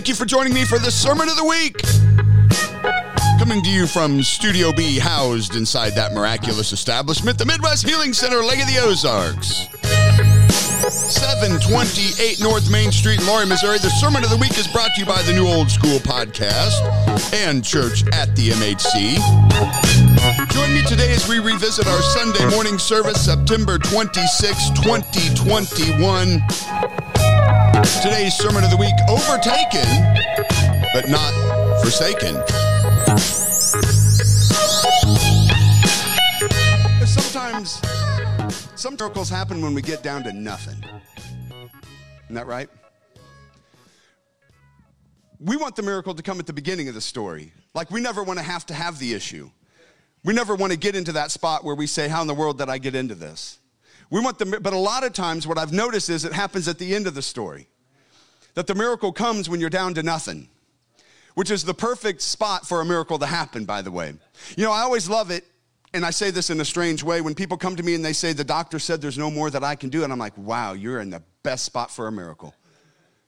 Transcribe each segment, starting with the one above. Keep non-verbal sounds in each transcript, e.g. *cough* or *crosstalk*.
Thank you for joining me for the Sermon of the Week. Coming to you from Studio B, housed inside that miraculous establishment, the Midwest Healing Center, Lake of the Ozarks. 728 North Main Street, Laurie, Missouri. The Sermon of the Week is brought to you by the New Old School Podcast and Church at the MHC. Join me today as we revisit our Sunday morning service, September 26, 2021. Today's Sermon of the Week overtaken, but not forsaken. Sometimes some miracles happen when we get down to nothing. Isn't that right? We want the miracle to come at the beginning of the story. Like we never want to have to have the issue. We never want to get into that spot where we say, How in the world did I get into this? We want the, but a lot of times what I've noticed is it happens at the end of the story. That the miracle comes when you're down to nothing, which is the perfect spot for a miracle to happen, by the way. You know, I always love it, and I say this in a strange way. When people come to me and they say, The doctor said there's no more that I can do, and I'm like, Wow, you're in the best spot for a miracle.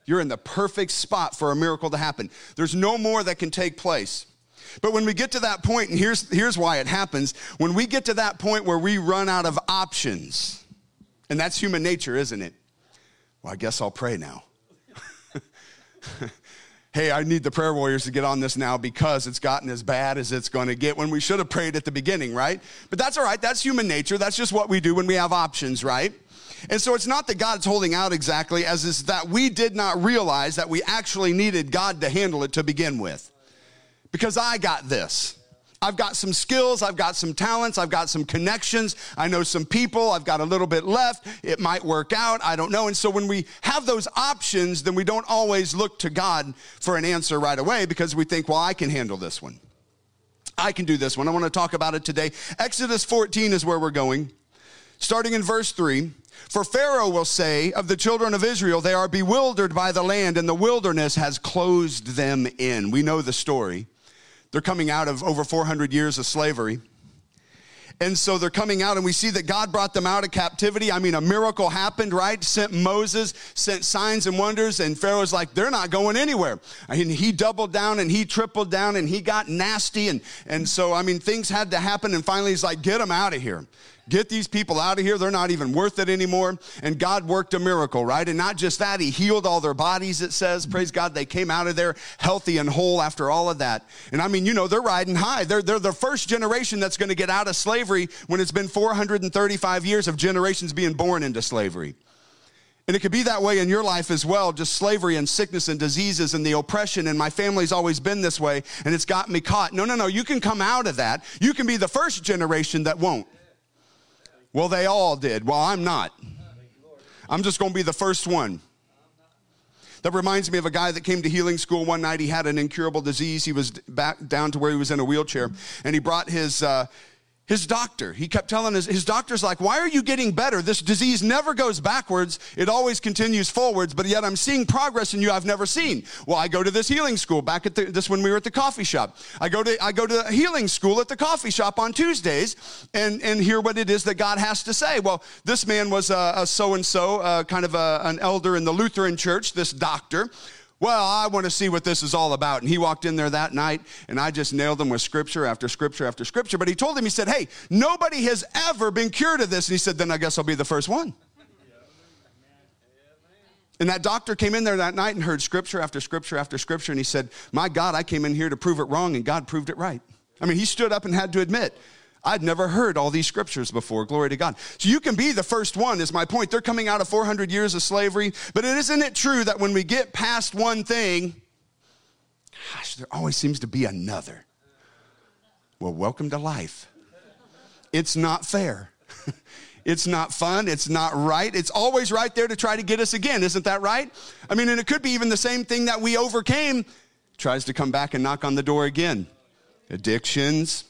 You're in the perfect spot for a miracle to happen. There's no more that can take place. But when we get to that point, and here's, here's why it happens when we get to that point where we run out of options, and that's human nature, isn't it? Well, I guess I'll pray now. *laughs* hey, I need the prayer warriors to get on this now because it's gotten as bad as it's going to get when we should have prayed at the beginning, right? But that's all right. That's human nature. That's just what we do when we have options, right? And so it's not that God's holding out exactly, as is that we did not realize that we actually needed God to handle it to begin with. Because I got this. I've got some skills, I've got some talents, I've got some connections, I know some people, I've got a little bit left. It might work out, I don't know. And so when we have those options, then we don't always look to God for an answer right away because we think, well, I can handle this one. I can do this one. I want to talk about it today. Exodus 14 is where we're going. Starting in verse 3 For Pharaoh will say of the children of Israel, they are bewildered by the land, and the wilderness has closed them in. We know the story. They're coming out of over 400 years of slavery. And so they're coming out, and we see that God brought them out of captivity. I mean, a miracle happened, right? Sent Moses, sent signs and wonders, and Pharaoh's like, they're not going anywhere. And he doubled down and he tripled down and he got nasty. And, and so, I mean, things had to happen. And finally, he's like, get them out of here. Get these people out of here. They're not even worth it anymore. And God worked a miracle, right? And not just that, He healed all their bodies, it says. Praise God, they came out of there healthy and whole after all of that. And I mean, you know, they're riding high. They're, they're the first generation that's going to get out of slavery when it's been 435 years of generations being born into slavery. And it could be that way in your life as well, just slavery and sickness and diseases and the oppression. And my family's always been this way, and it's got me caught. No, no, no. You can come out of that. You can be the first generation that won't. Well, they all did. Well, I'm not. I'm just going to be the first one. That reminds me of a guy that came to healing school one night. He had an incurable disease. He was back down to where he was in a wheelchair, and he brought his uh, his doctor. He kept telling his, his doctor's like, Why are you getting better? This disease never goes backwards, it always continues forwards, but yet I'm seeing progress in you I've never seen. Well, I go to this healing school back at the, this when we were at the coffee shop. I go to, I go to healing school at the coffee shop on Tuesdays and, and hear what it is that God has to say. Well, this man was a so and so, kind of a, an elder in the Lutheran church, this doctor well, I want to see what this is all about. And he walked in there that night, and I just nailed him with scripture after scripture after scripture. But he told him, he said, Hey, nobody has ever been cured of this. And he said, Then I guess I'll be the first one. And that doctor came in there that night and heard scripture after scripture after scripture. And he said, My God, I came in here to prove it wrong, and God proved it right. I mean, he stood up and had to admit, I'd never heard all these scriptures before. Glory to God. So you can be the first one, is my point. They're coming out of 400 years of slavery. But isn't it true that when we get past one thing, gosh, there always seems to be another. Well, welcome to life. It's not fair. *laughs* It's not fun. It's not right. It's always right there to try to get us again. Isn't that right? I mean, and it could be even the same thing that we overcame tries to come back and knock on the door again. Addictions,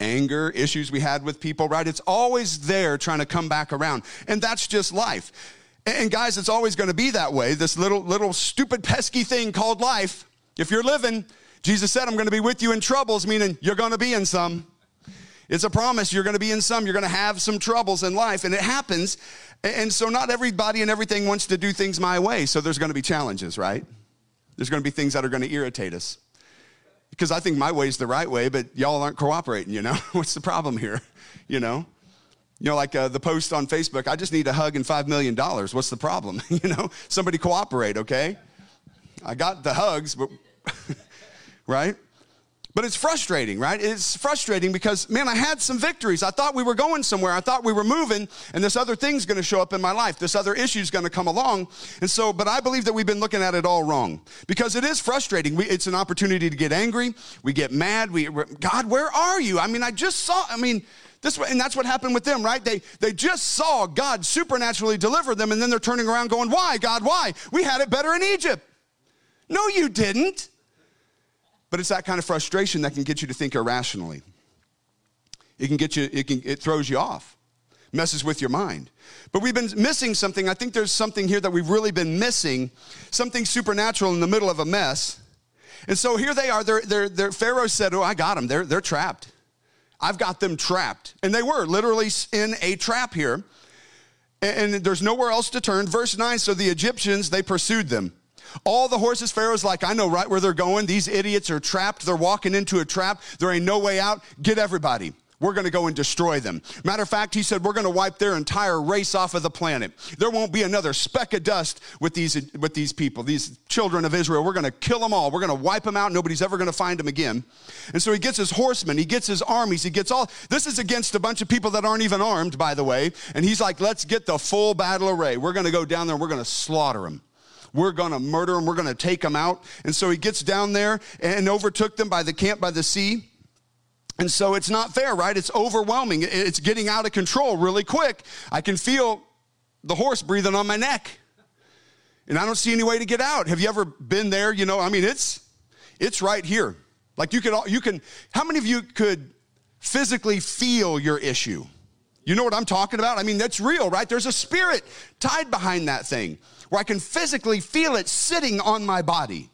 anger, issues we had with people, right? It's always there trying to come back around. And that's just life. And guys, it's always going to be that way. This little, little stupid, pesky thing called life. If you're living, Jesus said, I'm going to be with you in troubles, meaning you're going to be in some. It's a promise. You're going to be in some. You're going to have some troubles in life, and it happens. And so, not everybody and everything wants to do things my way. So, there's going to be challenges, right? There's going to be things that are going to irritate us. Because I think my way's the right way, but y'all aren't cooperating, you know? *laughs* What's the problem here? *laughs* You know? You know, like uh, the post on Facebook, I just need a hug and $5 million. What's the problem? *laughs* you know, somebody cooperate, okay? I got the hugs, but, right? But it's frustrating, right? It's frustrating because, man, I had some victories. I thought we were going somewhere. I thought we were moving, and this other thing's gonna show up in my life. This other issue's gonna come along. And so, but I believe that we've been looking at it all wrong because it is frustrating. We, it's an opportunity to get angry. We get mad. We, God, where are you? I mean, I just saw, I mean, this, and that's what happened with them, right? They, they just saw God supernaturally deliver them, and then they're turning around going, Why, God, why? We had it better in Egypt. No, you didn't. But it's that kind of frustration that can get you to think irrationally. It can get you, it, can, it throws you off, messes with your mind. But we've been missing something. I think there's something here that we've really been missing, something supernatural in the middle of a mess. And so here they are. They're, they're, they're, Pharaoh said, Oh, I got them. They're, they're trapped. I've got them trapped. And they were literally in a trap here. And, and there's nowhere else to turn. Verse 9 So the Egyptians, they pursued them. All the horses, Pharaoh's like, I know right where they're going. These idiots are trapped. They're walking into a trap. There ain't no way out. Get everybody. We're going to go and destroy them. Matter of fact, he said, we're going to wipe their entire race off of the planet. There won't be another speck of dust with these, with these people, these children of Israel. We're going to kill them all. We're going to wipe them out. Nobody's ever going to find them again. And so he gets his horsemen, he gets his armies, he gets all. This is against a bunch of people that aren't even armed, by the way. And he's like, let's get the full battle array. We're going to go down there and we're going to slaughter them. We're going to murder them. We're going to take them out. And so he gets down there and overtook them by the camp by the sea. And so it's not fair, right? It's overwhelming. It's getting out of control really quick. I can feel the horse breathing on my neck. And I don't see any way to get out. Have you ever been there? You know, I mean, it's it's right here. Like you can you can how many of you could physically feel your issue? You know what I'm talking about? I mean, that's real, right? There's a spirit tied behind that thing where I can physically feel it sitting on my body.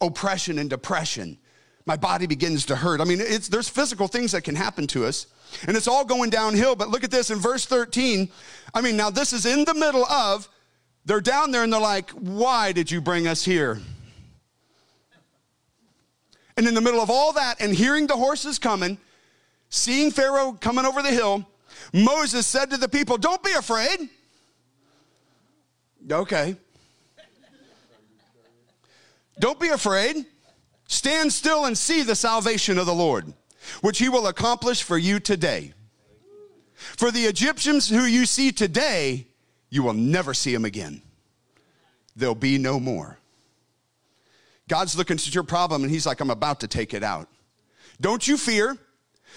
Oppression and depression my body begins to hurt. I mean, there's physical things that can happen to us, and it's all going downhill. But look at this in verse 13. I mean, now this is in the middle of, they're down there and they're like, Why did you bring us here? And in the middle of all that and hearing the horses coming, seeing Pharaoh coming over the hill, Moses said to the people, Don't be afraid. Okay. Don't be afraid. Stand still and see the salvation of the Lord, which he will accomplish for you today. For the Egyptians who you see today, you will never see them again. There'll be no more. God's looking at your problem and he's like, I'm about to take it out. Don't you fear.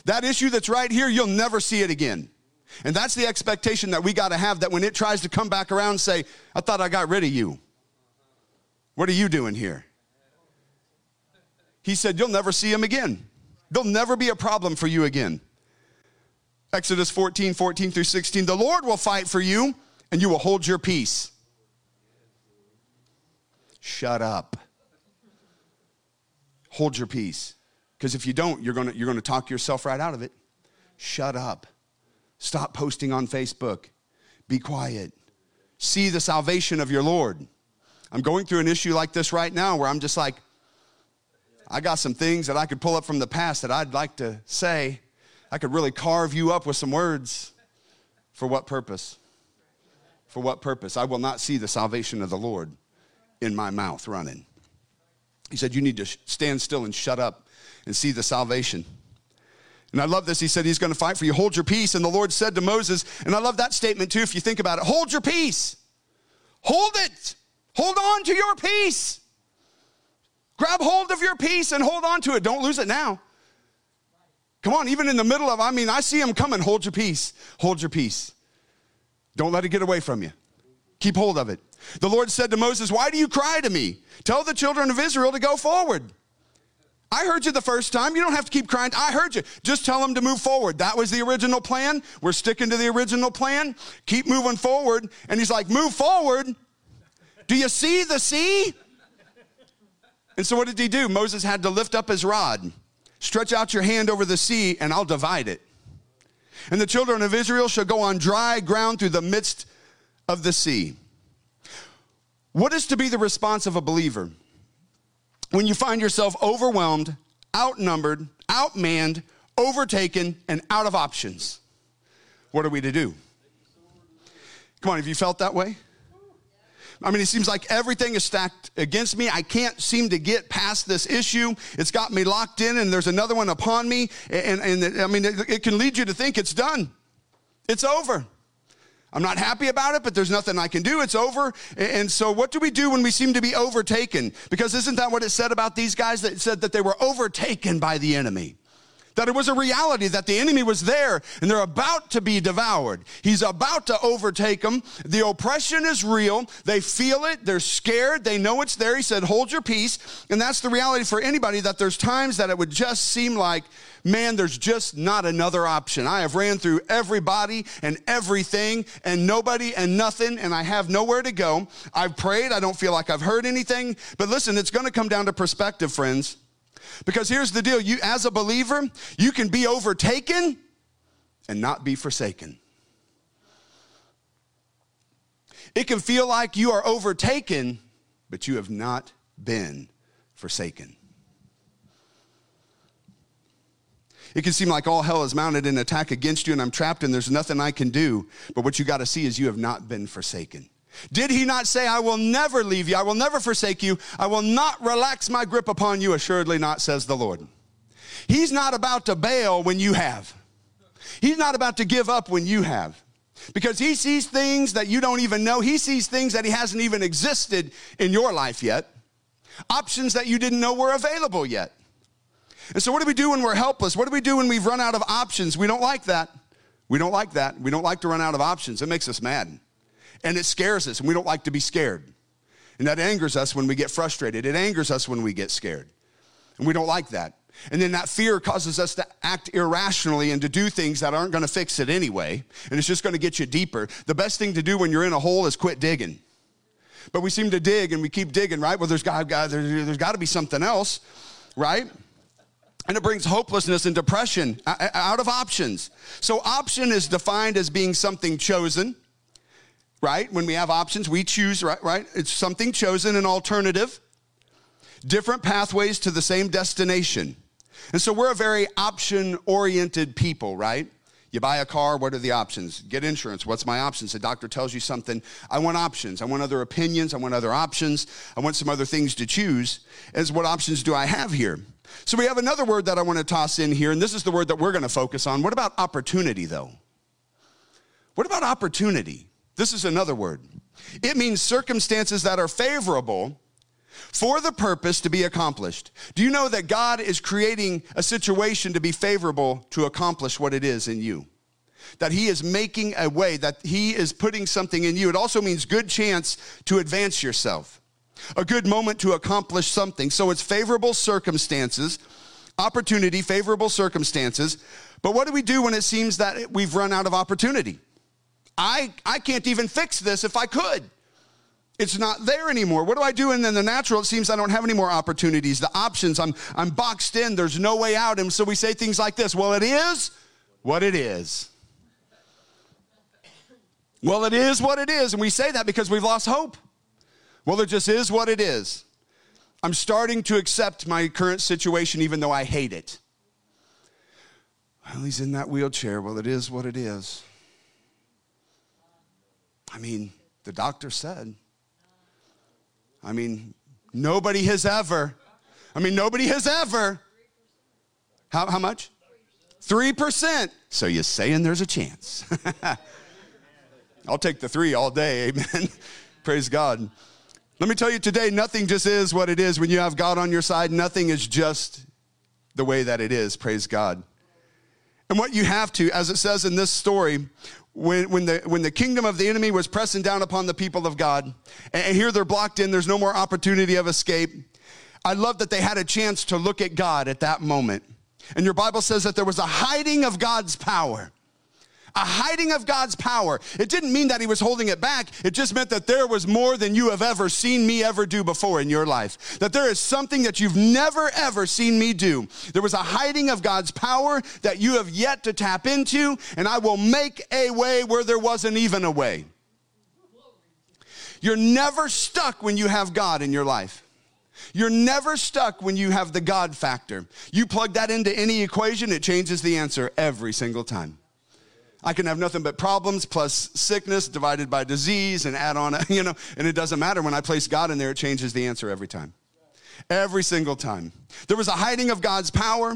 That issue that's right here, you'll never see it again. And that's the expectation that we got to have that when it tries to come back around say, I thought I got rid of you. What are you doing here? he said, You'll never see him again. There'll never be a problem for you again. Exodus 14, 14 through 16. The Lord will fight for you, and you will hold your peace. Shut up. Hold your peace. Because if you don't, you're going you're going to talk yourself right out of it. Shut up. Stop posting on Facebook. Be quiet. See the salvation of your Lord. I'm going through an issue like this right now where I'm just like, I got some things that I could pull up from the past that I'd like to say. I could really carve you up with some words. For what purpose? For what purpose? I will not see the salvation of the Lord in my mouth running. He said, You need to stand still and shut up and see the salvation. And I love this. He said, He's going to fight for you. Hold your peace. And the Lord said to Moses, and I love that statement too, if you think about it hold your peace. Hold it. Hold on to your peace. Grab hold of your peace and hold on to it. Don't lose it now. Come on, even in the middle of, I mean, I see him coming. Hold your peace. Hold your peace. Don't let it get away from you. Keep hold of it. The Lord said to Moses, Why do you cry to me? Tell the children of Israel to go forward. I heard you the first time. You don't have to keep crying. I heard you. Just tell them to move forward. That was the original plan. We're sticking to the original plan. Keep moving forward. And he's like, Move forward. Do you see the sea? And so what did he do? Moses had to lift up his rod, stretch out your hand over the sea, and I'll divide it. And the children of Israel shall go on dry ground through the midst of the sea. What is to be the response of a believer? When you find yourself overwhelmed, outnumbered, outmanned, overtaken, and out of options, what are we to do? Come on, have you felt that way? I mean, it seems like everything is stacked against me. I can't seem to get past this issue. It's got me locked in, and there's another one upon me. And, and I mean, it, it can lead you to think it's done, it's over. I'm not happy about it, but there's nothing I can do. It's over. And so, what do we do when we seem to be overtaken? Because isn't that what it said about these guys that said that they were overtaken by the enemy? that it was a reality that the enemy was there and they're about to be devoured. He's about to overtake them. The oppression is real. They feel it. They're scared. They know it's there. He said, Hold your peace. And that's the reality for anybody that there's times that it would just seem like, man, there's just not another option. I have ran through everybody and everything and nobody and nothing, and I have nowhere to go. I've prayed. I don't feel like I've heard anything. But listen, it's going to come down to perspective, friends. Because here's the deal you, as a believer, you can be overtaken and not be forsaken. It can feel like you are overtaken, but you have not been forsaken. It can seem like all hell is mounted in attack against you and I'm trapped and there's nothing I can do. But what you got to see is you have not been forsaken. Did he not say, I will never leave you, I will never forsake you, I will not relax my grip upon you? Assuredly not, says the Lord. He's not about to bail when you have. He's not about to give up when you have. Because he sees things that you don't even know. He sees things that he hasn't even existed in your life yet. Options that you didn't know were available yet. And so, what do we do when we're helpless? What do we do when we've run out of options? We don't like that. We don't like that. We don't like to run out of options. It makes us mad and it scares us, and we don't like to be scared. And that angers us when we get frustrated. It angers us when we get scared. And we don't like that. And then that fear causes us to act irrationally and to do things that aren't going to fix it anyway. And it's just going to get you deeper. The best thing to do when you're in a hole is quit digging. But we seem to dig and we keep digging, right? Well, there's got, there's got to be something else, right? And it brings hopelessness and depression uh, uh, out of options. So, option is defined as being something chosen right? When we have options, we choose, right? Right? It's something chosen, an alternative, different pathways to the same destination. And so we're a very option oriented people, right? You buy a car, what are the options? Get insurance, what's my options? The doctor tells you something. I want options. I want other opinions. I want other options. I want some other things to choose. As what options do I have here? So we have another word that I want to toss in here, and this is the word that we're going to focus on. What about opportunity, though? What about opportunity? This is another word. It means circumstances that are favorable for the purpose to be accomplished. Do you know that God is creating a situation to be favorable to accomplish what it is in you? That He is making a way, that He is putting something in you. It also means good chance to advance yourself, a good moment to accomplish something. So it's favorable circumstances, opportunity, favorable circumstances. But what do we do when it seems that we've run out of opportunity? I, I can't even fix this if I could. It's not there anymore. What do I do? And then the natural, it seems I don't have any more opportunities. The options, I'm, I'm boxed in. There's no way out. And so we say things like this Well, it is what it is. Well, it is what it is. And we say that because we've lost hope. Well, it just is what it is. I'm starting to accept my current situation even though I hate it. Well, he's in that wheelchair. Well, it is what it is. I mean, the doctor said. I mean, nobody has ever. I mean, nobody has ever. How, how much? 3%. So you're saying there's a chance. *laughs* I'll take the three all day. Amen. *laughs* Praise God. Let me tell you today, nothing just is what it is. When you have God on your side, nothing is just the way that it is. Praise God. And what you have to, as it says in this story, when, when, the, when the kingdom of the enemy was pressing down upon the people of God, and here they're blocked in, there's no more opportunity of escape. I love that they had a chance to look at God at that moment. And your Bible says that there was a hiding of God's power a hiding of God's power. It didn't mean that he was holding it back. It just meant that there was more than you have ever seen me ever do before in your life. That there is something that you've never ever seen me do. There was a hiding of God's power that you have yet to tap into, and I will make a way where there wasn't even a way. You're never stuck when you have God in your life. You're never stuck when you have the God factor. You plug that into any equation, it changes the answer every single time. I can have nothing but problems plus sickness divided by disease and add on, *laughs* you know, and it doesn't matter. When I place God in there, it changes the answer every time. Every single time. There was a hiding of God's power.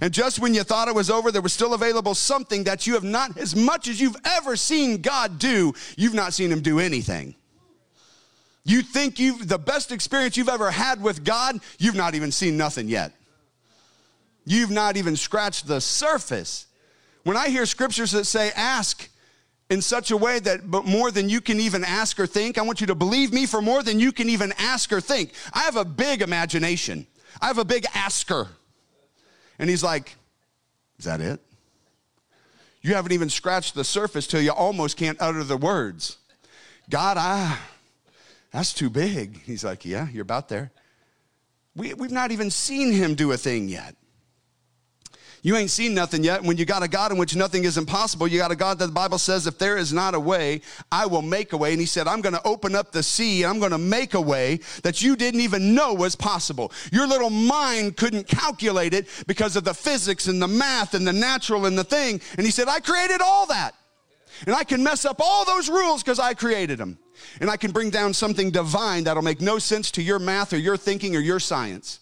And just when you thought it was over, there was still available something that you have not, as much as you've ever seen God do, you've not seen Him do anything. You think you've, the best experience you've ever had with God, you've not even seen nothing yet. You've not even scratched the surface. When I hear scriptures that say, ask in such a way that but more than you can even ask or think, I want you to believe me for more than you can even ask or think. I have a big imagination, I have a big asker. And he's like, Is that it? You haven't even scratched the surface till you almost can't utter the words. God, I, that's too big. He's like, Yeah, you're about there. We, we've not even seen him do a thing yet. You ain't seen nothing yet. When you got a God in which nothing is impossible, you got a God that the Bible says, if there is not a way, I will make a way. And he said, I'm going to open up the sea and I'm going to make a way that you didn't even know was possible. Your little mind couldn't calculate it because of the physics and the math and the natural and the thing. And he said, I created all that. And I can mess up all those rules because I created them. And I can bring down something divine that'll make no sense to your math or your thinking or your science.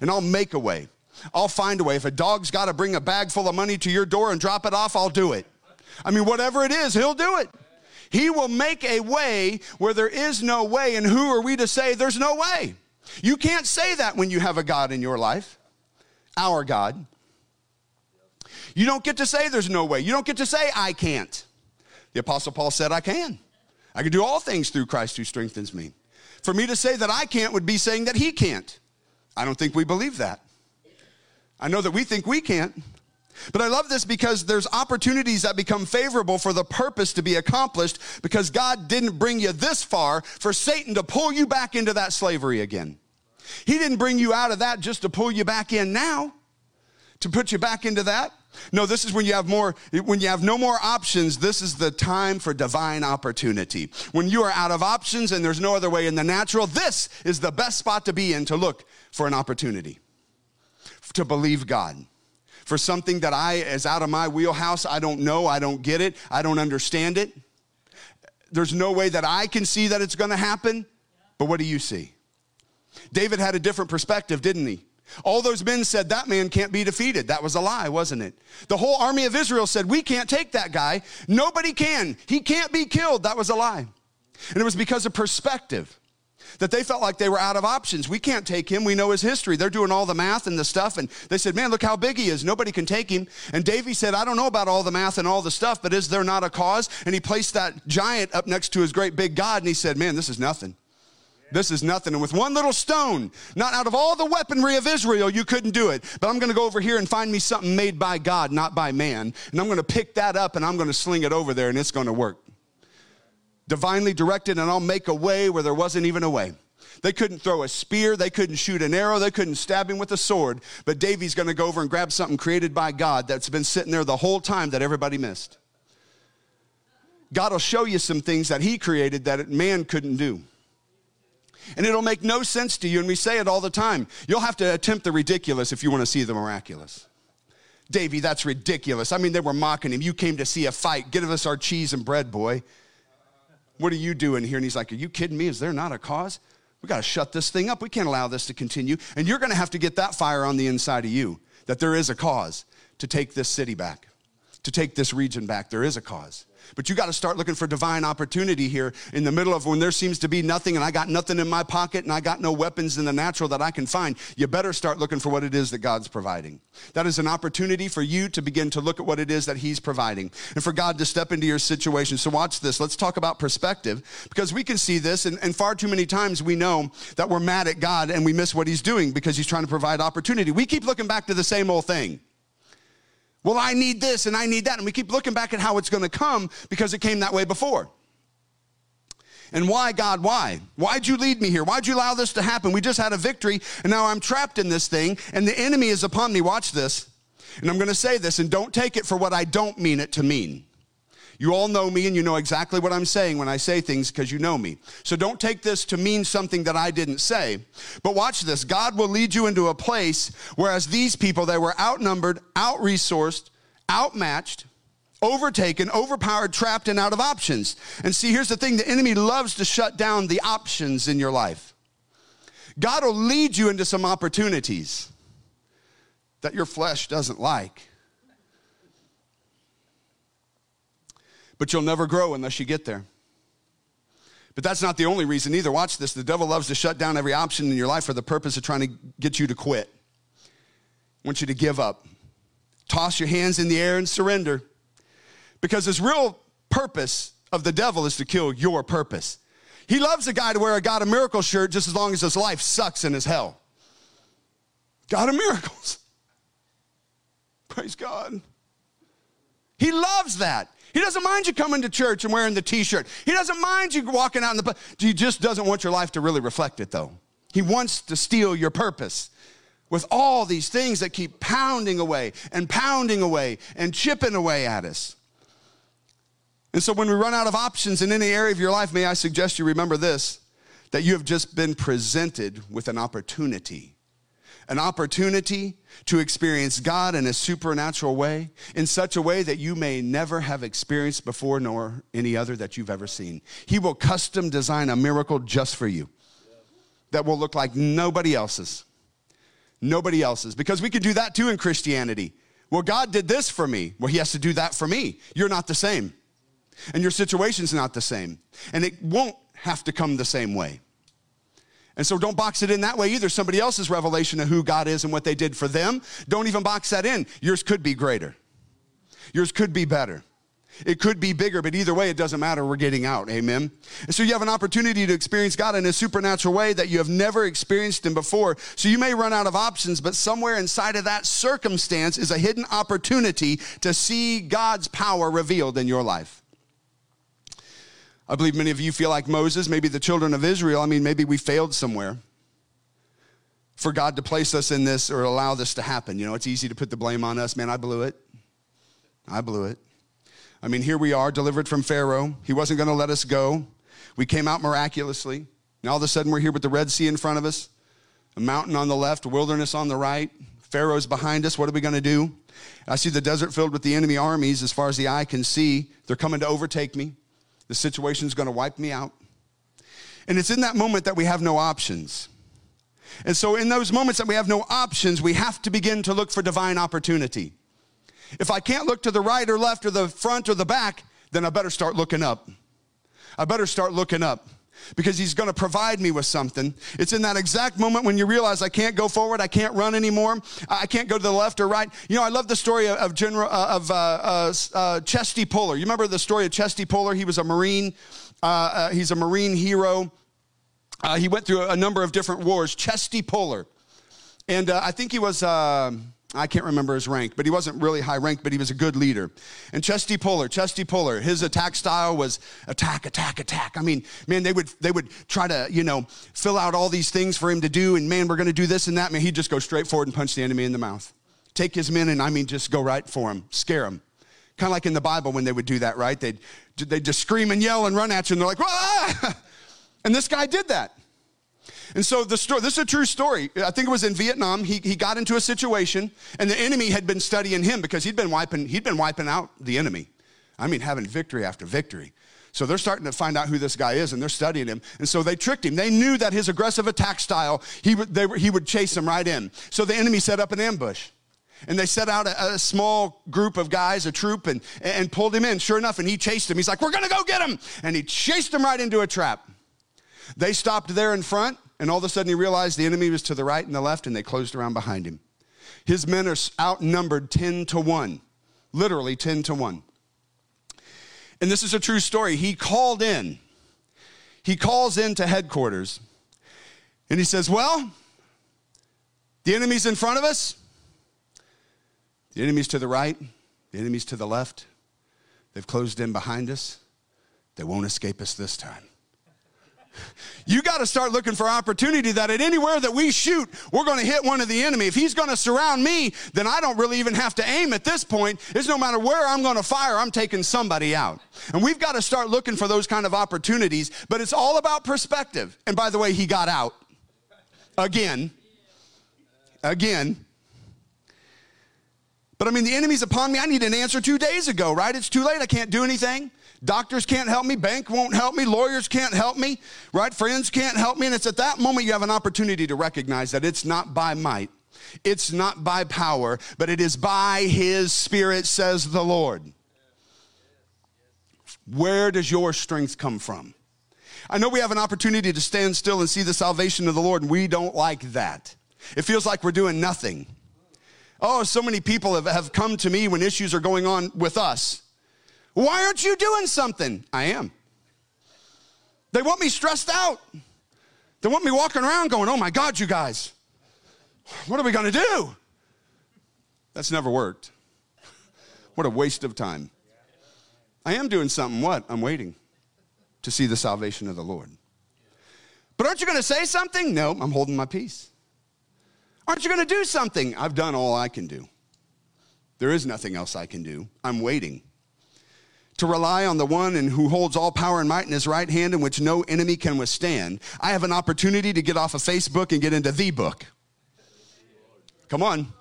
And I'll make a way. I'll find a way. If a dog's got to bring a bag full of money to your door and drop it off, I'll do it. I mean, whatever it is, he'll do it. He will make a way where there is no way. And who are we to say there's no way? You can't say that when you have a God in your life, our God. You don't get to say there's no way. You don't get to say I can't. The Apostle Paul said, I can. I can do all things through Christ who strengthens me. For me to say that I can't would be saying that he can't. I don't think we believe that. I know that we think we can't. But I love this because there's opportunities that become favorable for the purpose to be accomplished because God didn't bring you this far for Satan to pull you back into that slavery again. He didn't bring you out of that just to pull you back in now, to put you back into that. No, this is when you have more, when you have no more options, this is the time for divine opportunity. When you are out of options and there's no other way in the natural, this is the best spot to be in to look for an opportunity to believe God for something that I is out of my wheelhouse. I don't know, I don't get it, I don't understand it. There's no way that I can see that it's going to happen. But what do you see? David had a different perspective, didn't he? All those men said that man can't be defeated. That was a lie, wasn't it? The whole army of Israel said, We can't take that guy. Nobody can. He can't be killed. That was a lie. And it was because of perspective that they felt like they were out of options. We can't take him. We know his history. They're doing all the math and the stuff. And they said, Man, look how big he is. Nobody can take him. And Davy said, I don't know about all the math and all the stuff, but is there not a cause? And he placed that giant up next to his great big God. And he said, Man, this is nothing. This is nothing. And with one little stone, not out of all the weaponry of Israel, you couldn't do it. But I'm going to go over here and find me something made by God, not by man. And I'm going to pick that up and I'm going to sling it over there and it's going to work divinely directed, and I'll make a way where there wasn't even a way. They couldn't throw a spear, they couldn't shoot an arrow, they couldn't stab him with a sword. But Davy's gonna go over and grab something created by God that's been sitting there the whole time that everybody missed. God will show you some things that He created that man couldn't do. And it'll make no sense to you, and we say it all the time. You'll have to attempt the ridiculous if you wanna see the miraculous. Davy, that's ridiculous. I mean, they were mocking him. You came to see a fight. Give us our cheese and bread, boy. What are you doing here? And he's like, Are you kidding me? Is there not a cause? We got to shut this thing up. We can't allow this to continue. And you're going to have to get that fire on the inside of you that there is a cause to take this city back, to take this region back. There is a cause. But you got to start looking for divine opportunity here in the middle of when there seems to be nothing and I got nothing in my pocket and I got no weapons in the natural that I can find. You better start looking for what it is that God's providing. That is an opportunity for you to begin to look at what it is that He's providing and for God to step into your situation. So, watch this. Let's talk about perspective because we can see this, and, and far too many times we know that we're mad at God and we miss what He's doing because He's trying to provide opportunity. We keep looking back to the same old thing. Well, I need this and I need that. And we keep looking back at how it's going to come because it came that way before. And why, God, why? Why'd you lead me here? Why'd you allow this to happen? We just had a victory and now I'm trapped in this thing and the enemy is upon me. Watch this. And I'm going to say this and don't take it for what I don't mean it to mean. You all know me and you know exactly what I'm saying when I say things because you know me. So don't take this to mean something that I didn't say. But watch this God will lead you into a place whereas these people, they were outnumbered, out resourced, outmatched, overtaken, overpowered, trapped, and out of options. And see, here's the thing the enemy loves to shut down the options in your life. God will lead you into some opportunities that your flesh doesn't like. But you'll never grow unless you get there. But that's not the only reason either. Watch this. The devil loves to shut down every option in your life for the purpose of trying to get you to quit. I want you to give up. Toss your hands in the air and surrender. Because his real purpose of the devil is to kill your purpose. He loves a guy to wear a God of Miracles shirt just as long as his life sucks in his hell. God of miracles. *laughs* Praise God. He loves that. He doesn't mind you coming to church and wearing the t-shirt. He doesn't mind you walking out in the he just doesn't want your life to really reflect it though. He wants to steal your purpose with all these things that keep pounding away and pounding away and chipping away at us. And so when we run out of options in any area of your life, may I suggest you remember this that you have just been presented with an opportunity. An opportunity to experience God in a supernatural way, in such a way that you may never have experienced before, nor any other that you've ever seen. He will custom design a miracle just for you that will look like nobody else's. Nobody else's. Because we could do that too in Christianity. Well, God did this for me. Well, He has to do that for me. You're not the same. And your situation's not the same. And it won't have to come the same way. And so don't box it in that way either. Somebody else's revelation of who God is and what they did for them, don't even box that in. Yours could be greater. Yours could be better. It could be bigger, but either way, it doesn't matter. We're getting out. Amen. And so you have an opportunity to experience God in a supernatural way that you have never experienced Him before. So you may run out of options, but somewhere inside of that circumstance is a hidden opportunity to see God's power revealed in your life. I believe many of you feel like Moses, maybe the children of Israel. I mean, maybe we failed somewhere for God to place us in this or allow this to happen. You know, it's easy to put the blame on us. Man, I blew it. I blew it. I mean, here we are, delivered from Pharaoh. He wasn't going to let us go. We came out miraculously. Now all of a sudden, we're here with the Red Sea in front of us, a mountain on the left, wilderness on the right. Pharaoh's behind us. What are we going to do? I see the desert filled with the enemy armies as far as the eye can see. They're coming to overtake me. The situation's going to wipe me out. And it's in that moment that we have no options. And so, in those moments that we have no options, we have to begin to look for divine opportunity. If I can't look to the right or left or the front or the back, then I better start looking up. I better start looking up because he's going to provide me with something. It's in that exact moment when you realize I can't go forward, I can't run anymore, I can't go to the left or right. You know, I love the story of General uh, of uh, uh, uh, Chesty Puller. You remember the story of Chesty Puller? He was a Marine. Uh, he's a Marine hero. he went through a number of different wars. Chesty Puller, and I think he was. I can't remember his rank, but he wasn't really high ranked, but he was a good leader. And Chesty Puller, Chesty Puller, his attack style was attack, attack, attack. I mean, man, they would they would try to, you know, fill out all these things for him to do, and man, we're gonna do this and that. Man, he'd just go straight forward and punch the enemy in the mouth. Take his men and I mean just go right for him, scare him. Kind of like in the Bible when they would do that, right? They'd they'd just scream and yell and run at you, and they're like! *laughs* And this guy did that. And so the story, this is a true story. I think it was in Vietnam. He, he got into a situation and the enemy had been studying him because he'd been wiping, he'd been wiping out the enemy. I mean, having victory after victory. So they're starting to find out who this guy is and they're studying him. And so they tricked him. They knew that his aggressive attack style, he would, they, he would chase them right in. So the enemy set up an ambush. And they set out a, a, small group of guys, a troop, and, and pulled him in. Sure enough, and he chased him. He's like, We're gonna go get him. And he chased him right into a trap. They stopped there in front. And all of a sudden, he realized the enemy was to the right and the left, and they closed around behind him. His men are outnumbered 10 to 1, literally 10 to 1. And this is a true story. He called in, he calls into headquarters, and he says, Well, the enemy's in front of us, the enemy's to the right, the enemy's to the left. They've closed in behind us. They won't escape us this time. You got to start looking for opportunity that at anywhere that we shoot, we're going to hit one of the enemy. If he's going to surround me, then I don't really even have to aim at this point. It's no matter where I'm going to fire, I'm taking somebody out. And we've got to start looking for those kind of opportunities, but it's all about perspective. And by the way, he got out again. Again. But I mean, the enemy's upon me. I need an answer two days ago, right? It's too late. I can't do anything. Doctors can't help me. Bank won't help me. Lawyers can't help me, right? Friends can't help me. And it's at that moment you have an opportunity to recognize that it's not by might, it's not by power, but it is by his spirit, says the Lord. Where does your strength come from? I know we have an opportunity to stand still and see the salvation of the Lord, and we don't like that. It feels like we're doing nothing. Oh, so many people have, have come to me when issues are going on with us. Why aren't you doing something? I am. They want me stressed out. They want me walking around going, oh my God, you guys, what are we going to do? That's never worked. What a waste of time. I am doing something. What? I'm waiting to see the salvation of the Lord. But aren't you going to say something? No, I'm holding my peace. Aren't you going to do something? I've done all I can do. There is nothing else I can do. I'm waiting. To rely on the one and who holds all power and might in his right hand, in which no enemy can withstand. I have an opportunity to get off of Facebook and get into the book. Come on.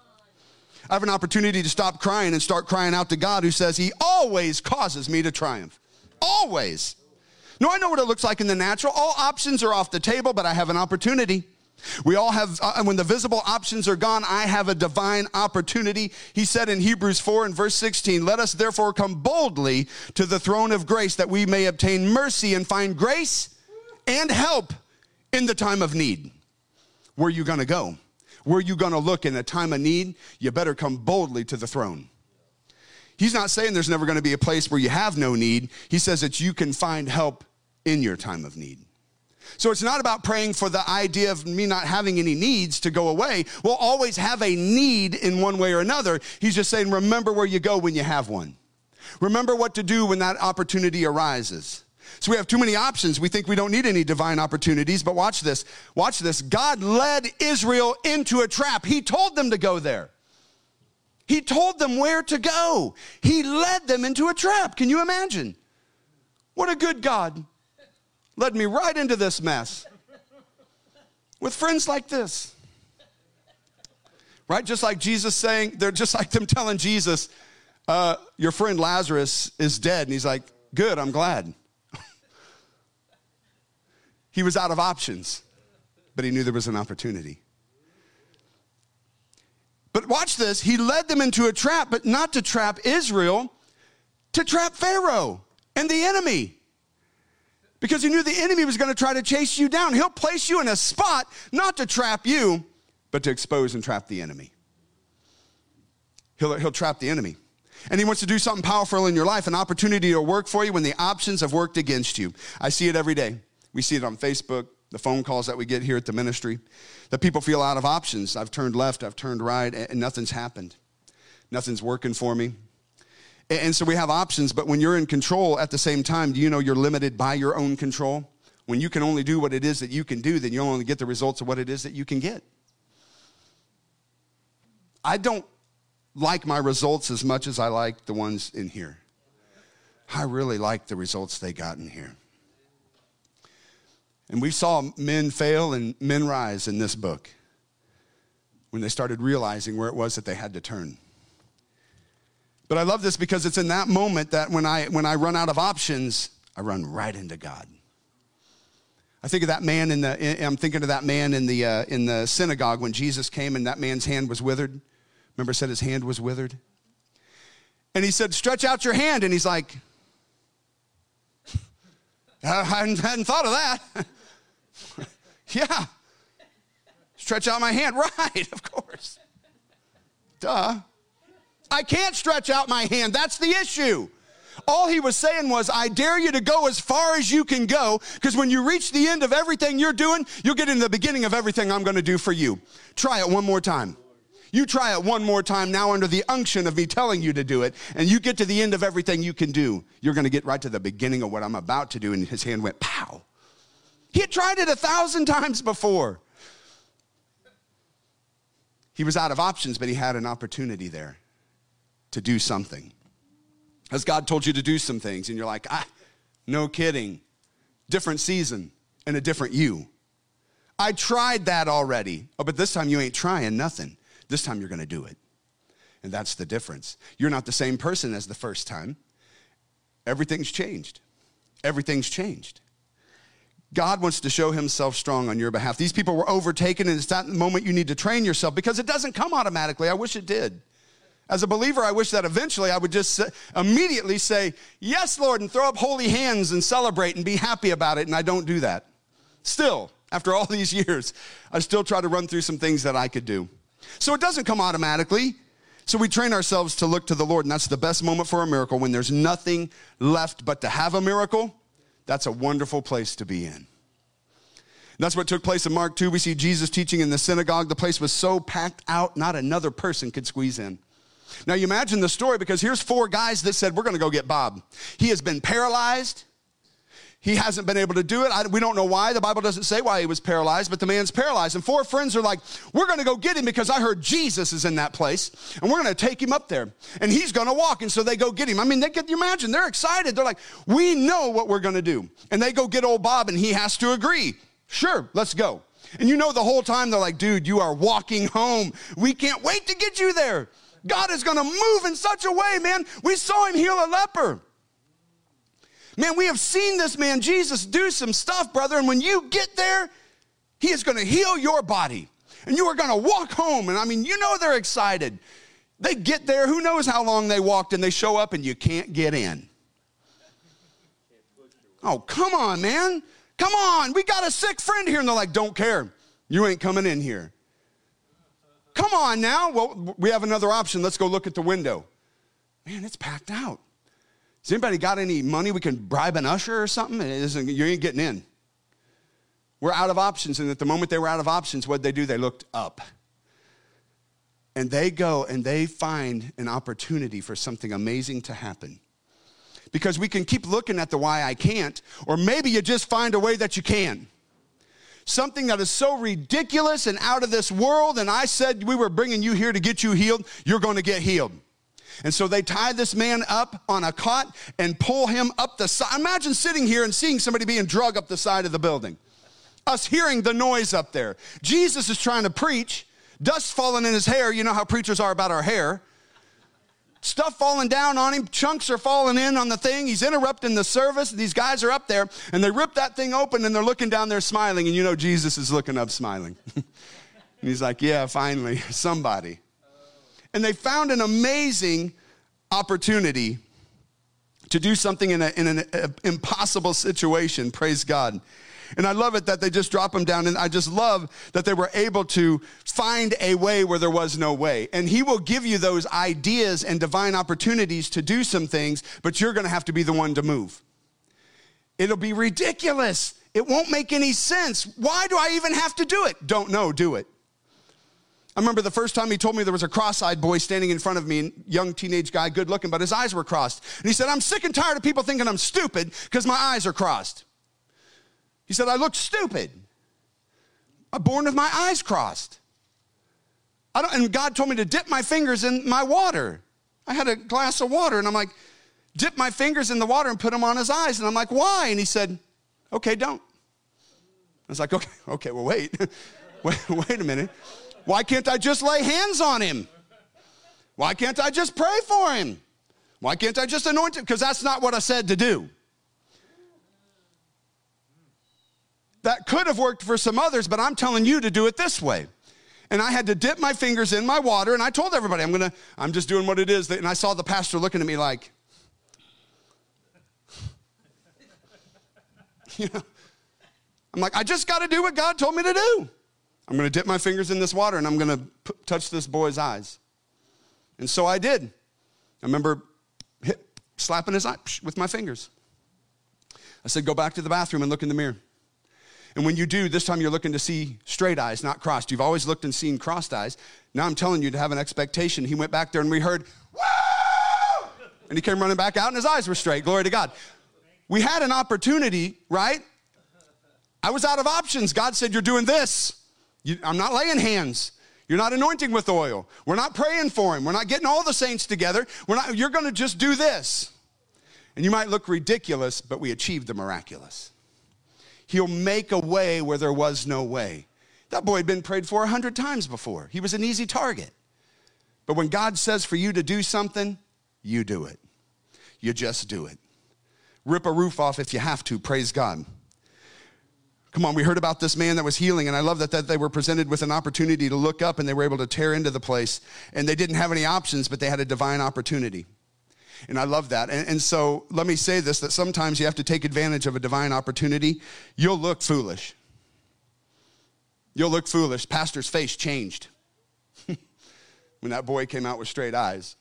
I have an opportunity to stop crying and start crying out to God who says he always causes me to triumph. Always. No, I know what it looks like in the natural. All options are off the table, but I have an opportunity. We all have, uh, when the visible options are gone, I have a divine opportunity. He said in Hebrews 4 and verse 16, Let us therefore come boldly to the throne of grace that we may obtain mercy and find grace and help in the time of need. Where are you going to go? Where are you going to look in a time of need? You better come boldly to the throne. He's not saying there's never going to be a place where you have no need. He says that you can find help in your time of need. So it's not about praying for the idea of me not having any needs to go away. We'll always have a need in one way or another. He's just saying, remember where you go when you have one. Remember what to do when that opportunity arises. So we have too many options. We think we don't need any divine opportunities, but watch this. Watch this. God led Israel into a trap. He told them to go there. He told them where to go. He led them into a trap. Can you imagine? What a good God led me right into this mess with friends like this. Right? Just like Jesus saying, they're just like them telling Jesus, uh, Your friend Lazarus is dead. And he's like, Good, I'm glad. *laughs* he was out of options, but he knew there was an opportunity. But watch this. He led them into a trap, but not to trap Israel, to trap Pharaoh and the enemy because he knew the enemy was going to try to chase you down. He'll place you in a spot not to trap you, but to expose and trap the enemy. He'll, he'll trap the enemy. And he wants to do something powerful in your life, an opportunity to work for you when the options have worked against you. I see it every day. We see it on Facebook, the phone calls that we get here at the ministry, that people feel out of options. I've turned left, I've turned right, and nothing's happened. Nothing's working for me. And so we have options, but when you're in control at the same time, do you know you're limited by your own control? When you can only do what it is that you can do, then you'll only get the results of what it is that you can get. I don't like my results as much as I like the ones in here. I really like the results they got in here. And we saw men fail and men rise in this book when they started realizing where it was that they had to turn. But I love this because it's in that moment that when I, when I run out of options, I run right into God. I think of that man in the, I'm thinking of that man in the, uh, in the synagogue when Jesus came and that man's hand was withered. Remember, said his hand was withered? And he said, Stretch out your hand. And he's like, *laughs* I hadn't, thought of that. *laughs* yeah. Stretch out my hand. *laughs* Right, of course. Duh. I can't stretch out my hand. That's the issue. All he was saying was, I dare you to go as far as you can go, because when you reach the end of everything you're doing, you'll get into the beginning of everything I'm going to do for you. Try it one more time. You try it one more time now under the unction of me telling you to do it, and you get to the end of everything you can do. You're going to get right to the beginning of what I'm about to do. And his hand went pow. He had tried it a thousand times before. He was out of options, but he had an opportunity there to do something. Has God told you to do some things, and you're like, ah, no kidding. Different season and a different you. I tried that already. Oh, but this time you ain't trying nothing. This time you're going to do it. And that's the difference. You're not the same person as the first time. Everything's changed. Everything's changed. God wants to show himself strong on your behalf. These people were overtaken, and it's that moment you need to train yourself because it doesn't come automatically. I wish it did. As a believer, I wish that eventually I would just immediately say, Yes, Lord, and throw up holy hands and celebrate and be happy about it. And I don't do that. Still, after all *laughs* these years, I still try to run through some things that I could do. So it doesn't come automatically. So we train ourselves to look to the Lord, and that's the best moment for a miracle when there's nothing left but to have a miracle. That's a wonderful place to be in. That's what took place in Mark 2. We see Jesus teaching in the synagogue. The place was so packed out, not another person could squeeze in. Now, you imagine the story because here's four guys that said, We're going to go get Bob. He has been paralyzed. He hasn't been able to do it. I, we don't know why. The Bible doesn't say why he was paralyzed, but the man's paralyzed. And four friends are like, We're going to go get him because I heard Jesus is in that place, and we're going to take him up there, and he's going to walk. And so they go get him. I mean, they can you imagine, they're excited. They're like, We know what we're going to do. And they go get old Bob, and he has to agree. Sure, let's go. And you know, the whole time they're like, Dude, you are walking home. We can't wait to get you there. God is going to move in such a way, man. We saw him heal a leper. Man, we have seen this man, Jesus, do some stuff, brother. And when you get there, he is going to heal your body. And you are going to walk home. And I mean, you know they're excited. They get there, who knows how long they walked, and they show up and you can't get in. Oh, come on, man. Come on. We got a sick friend here. And they're like, don't care. You ain't coming in here. Come on now. Well, we have another option. Let's go look at the window. Man, it's packed out. Has anybody got any money we can bribe an usher or something? You ain't getting in. We're out of options. And at the moment they were out of options, what they do? They looked up. And they go and they find an opportunity for something amazing to happen. Because we can keep looking at the why I can't, or maybe you just find a way that you can. Something that is so ridiculous and out of this world, and I said we were bringing you here to get you healed, you're going to get healed. And so they tie this man up on a cot and pull him up the side. Imagine sitting here and seeing somebody being drugged up the side of the building. Us hearing the noise up there. Jesus is trying to preach, dust falling in his hair. You know how preachers are about our hair. Stuff falling down on him, chunks are falling in on the thing. He's interrupting the service. These guys are up there and they rip that thing open and they're looking down there smiling. And you know, Jesus is looking up smiling. *laughs* and he's like, Yeah, finally, *laughs* somebody and they found an amazing opportunity to do something in, a, in an a, impossible situation. Praise God. And I love it that they just drop them down. And I just love that they were able to find a way where there was no way. And He will give you those ideas and divine opportunities to do some things, but you're going to have to be the one to move. It'll be ridiculous. It won't make any sense. Why do I even have to do it? Don't know, do it. I remember the first time he told me there was a cross eyed boy standing in front of me, young teenage guy, good looking, but his eyes were crossed. And he said, I'm sick and tired of people thinking I'm stupid because my eyes are crossed. He said, I look stupid. I'm born with my eyes crossed. I don't, and God told me to dip my fingers in my water. I had a glass of water, and I'm like, dip my fingers in the water and put them on his eyes. And I'm like, why? And he said, okay, don't. I was like, okay, *laughs* okay, well, wait. *laughs* wait, wait a minute. Why can't I just lay hands on him? Why can't I just pray for him? Why can't I just anoint him? Because that's not what I said to do. That could have worked for some others, but I'm telling you to do it this way. And I had to dip my fingers in my water, and I told everybody, I'm gonna, I'm just doing what it is. And I saw the pastor looking at me like, *laughs* you know, I'm like, I just got to do what God told me to do. I'm to dip my fingers in this water and I'm going to touch this boy's eyes. And so I did. I remember hit, slapping his eye with my fingers. I said, Go back to the bathroom and look in the mirror. And when you do, this time you're looking to see straight eyes, not crossed. You've always looked and seen crossed eyes. Now I'm telling you to have an expectation. He went back there and we heard, Woo! And he came running back out and his eyes were straight. Glory to God. We had an opportunity, right? I was out of options. God said, You're doing this. You, I'm not laying hands. You're not anointing with oil. We're not praying for him. We're not getting all the saints together. We're not, you're going to just do this. And you might look ridiculous, but we achieved the miraculous. He'll make a way where there was no way. That boy had been prayed for a hundred times before. He was an easy target. But when God says for you to do something, you do it. You just do it. Rip a roof off if you have to, praise God. Come on, we heard about this man that was healing, and I love that, that they were presented with an opportunity to look up and they were able to tear into the place. And they didn't have any options, but they had a divine opportunity. And I love that. And, and so let me say this that sometimes you have to take advantage of a divine opportunity. You'll look foolish. You'll look foolish. Pastor's face changed *laughs* when that boy came out with straight eyes.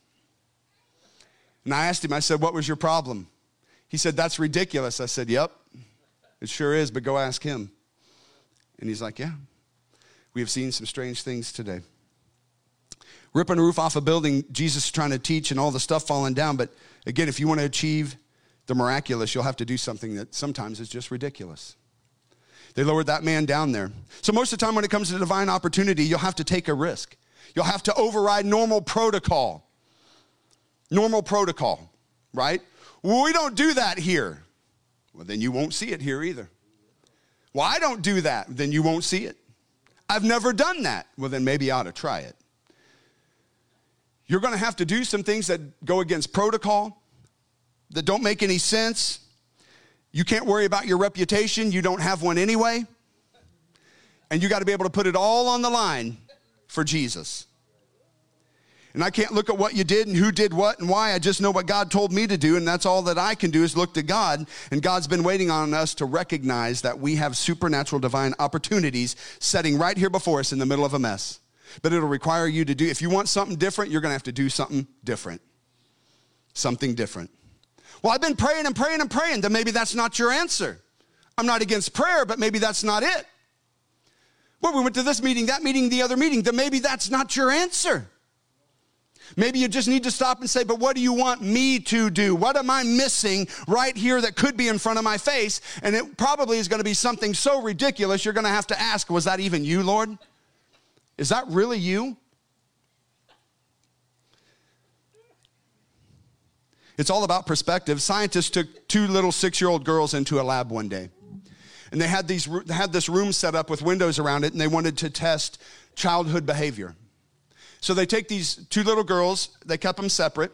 And I asked him, I said, What was your problem? He said, That's ridiculous. I said, Yep, it sure is, but go ask him. And he's like, Yeah, we have seen some strange things today. Ripping a roof off a building, Jesus is trying to teach and all the stuff falling down. But again, if you want to achieve the miraculous, you'll have to do something that sometimes is just ridiculous. They lowered that man down there. So, most of the time, when it comes to divine opportunity, you'll have to take a risk. You'll have to override normal protocol. Normal protocol, right? Well, we don't do that here. Well, then you won't see it here either. Well, I don't do that. Then you won't see it. I've never done that. Well, then maybe I ought to try it. You're going to have to do some things that go against protocol, that don't make any sense. You can't worry about your reputation. You don't have one anyway. And you got to be able to put it all on the line for Jesus. And I can't look at what you did and who did what and why. I just know what God told me to do, and that's all that I can do is look to God. And God's been waiting on us to recognize that we have supernatural divine opportunities setting right here before us in the middle of a mess. But it'll require you to do, if you want something different, you're gonna have to do something different. Something different. Well, I've been praying and praying and praying, then maybe that's not your answer. I'm not against prayer, but maybe that's not it. Well, we went to this meeting, that meeting, the other meeting, then maybe that's not your answer. Maybe you just need to stop and say, But what do you want me to do? What am I missing right here that could be in front of my face? And it probably is going to be something so ridiculous, you're going to have to ask, Was that even you, Lord? Is that really you? It's all about perspective. Scientists took two little six year old girls into a lab one day. And they had, these, they had this room set up with windows around it, and they wanted to test childhood behavior. So they take these two little girls, they kept them separate,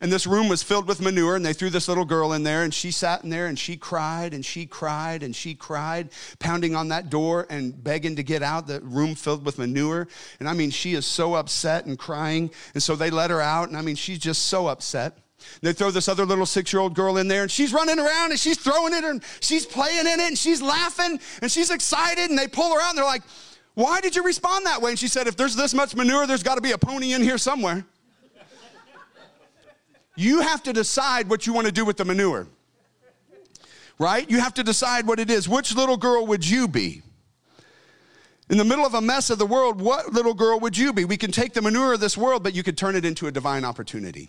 and this room was filled with manure, and they threw this little girl in there, and she sat in there and she cried and she cried and she cried, pounding on that door and begging to get out. The room filled with manure. And I mean, she is so upset and crying. And so they let her out, and I mean, she's just so upset. They throw this other little six year old girl in there, and she's running around and she's throwing it and she's playing in it and she's laughing and she's excited. And they pull her out and they're like, why did you respond that way? And she said, If there's this much manure, there's got to be a pony in here somewhere. You have to decide what you want to do with the manure, right? You have to decide what it is. Which little girl would you be? In the middle of a mess of the world, what little girl would you be? We can take the manure of this world, but you could turn it into a divine opportunity.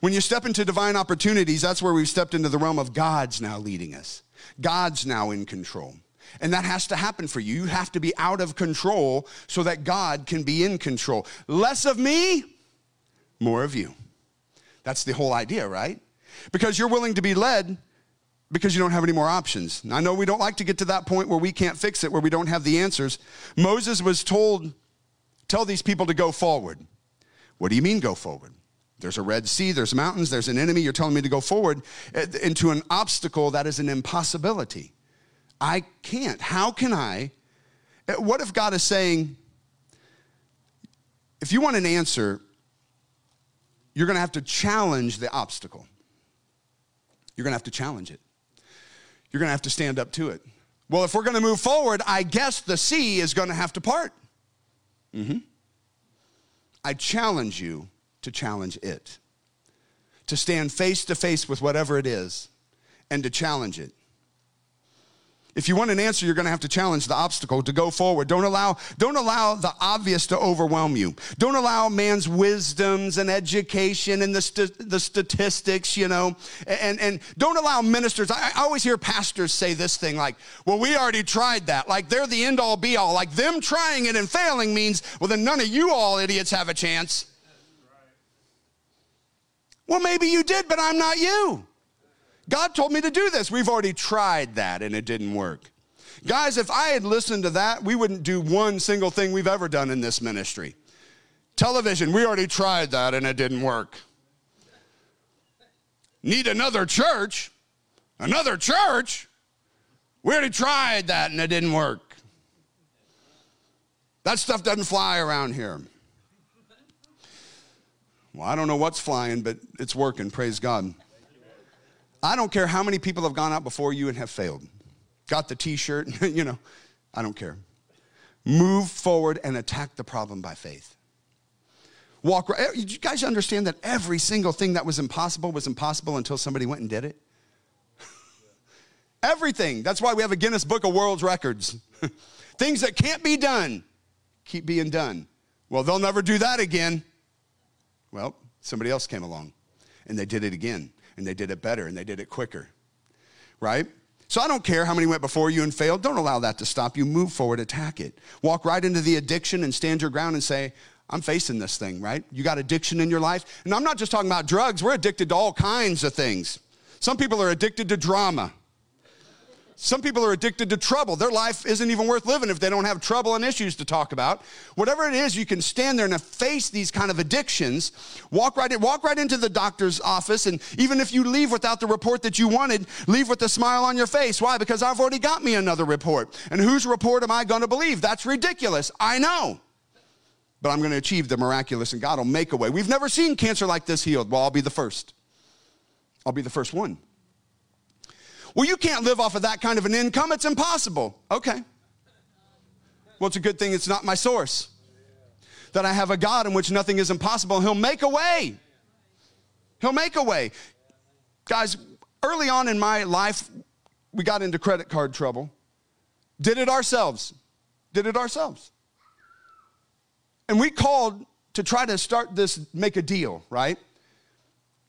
When you step into divine opportunities, that's where we've stepped into the realm of God's now leading us. God's now in control. And that has to happen for you. You have to be out of control so that God can be in control. Less of me, more of you. That's the whole idea, right? Because you're willing to be led because you don't have any more options. I know we don't like to get to that point where we can't fix it, where we don't have the answers. Moses was told, Tell these people to go forward. What do you mean, go forward? There's a Red Sea, there's mountains, there's an enemy. You're telling me to go forward eh, into an obstacle that is an impossibility. I can't. How can I? Eh, what if God is saying, if you want an answer, you're going to have to challenge the obstacle. You're going to have to challenge it. You're going to have to stand up to it. Well, if we're going to move forward, I guess the sea is going to have to part. Mm-hmm. I challenge you to challenge it, to stand face to face with whatever it is and to challenge it. If you want an answer, you're going to have to challenge the obstacle to go forward. Don't allow, don't allow the obvious to overwhelm you. Don't allow man's wisdoms and education and the, st- the statistics, you know, and, and don't allow ministers. I, I always hear pastors say this thing like, well, we already tried that. Like they're the end all be all. Like them trying it and failing means, well, then none of you all idiots have a chance. Well, maybe you did, but I'm not you. God told me to do this. We've already tried that and it didn't work. Guys, if I had listened to that, we wouldn't do one single thing we've ever done in this ministry. Television, we already tried that and it didn't work. Need another church? Another church? We already tried that and it didn't work. That stuff doesn't fly around here. Well, I don't know what's flying, but it's working. Praise God. I don't care how many people have gone out before you and have failed. Got the t shirt, *laughs* you know, I don't care. Move forward and attack the problem by faith. Walk right. Eh, you guys understand that every single thing that was impossible was impossible until somebody went and did it? *laughs* Everything. That's why we have a Guinness Book of World Records. *laughs* Things that can't be done keep being done. Well, they'll never do that again. Well, somebody else came along and they did it again and they did it better and they did it quicker. Right? So I don't care how many went before you and failed. Don't allow that to stop you. Move forward, attack it. Walk right into the addiction and stand your ground and say, I'm facing this thing, right? You got addiction in your life. And I'm not just talking about drugs, we're addicted to all kinds of things. Some people are addicted to drama. Some people are addicted to trouble. Their life isn't even worth living if they don't have trouble and issues to talk about. Whatever it is, you can stand there and face these kind of addictions. Walk right in, walk right into the doctor's office, and even if you leave without the report that you wanted, leave with a smile on your face. Why? Because I've already got me another report. And whose report am I going to believe? That's ridiculous. I know. But I'm going to achieve the miraculous, and God will make a way. We've never seen cancer like this healed. Well, I'll be the first. I'll be the first one. Well, you can't live off of that kind of an income. It's impossible. Okay. Well, it's a good thing it's not my source. That I have a God in which nothing is impossible. He'll make a way. He'll make a way. Guys, early on in my life, we got into credit card trouble. Did it ourselves. Did it ourselves. And we called to try to start this, make a deal, right?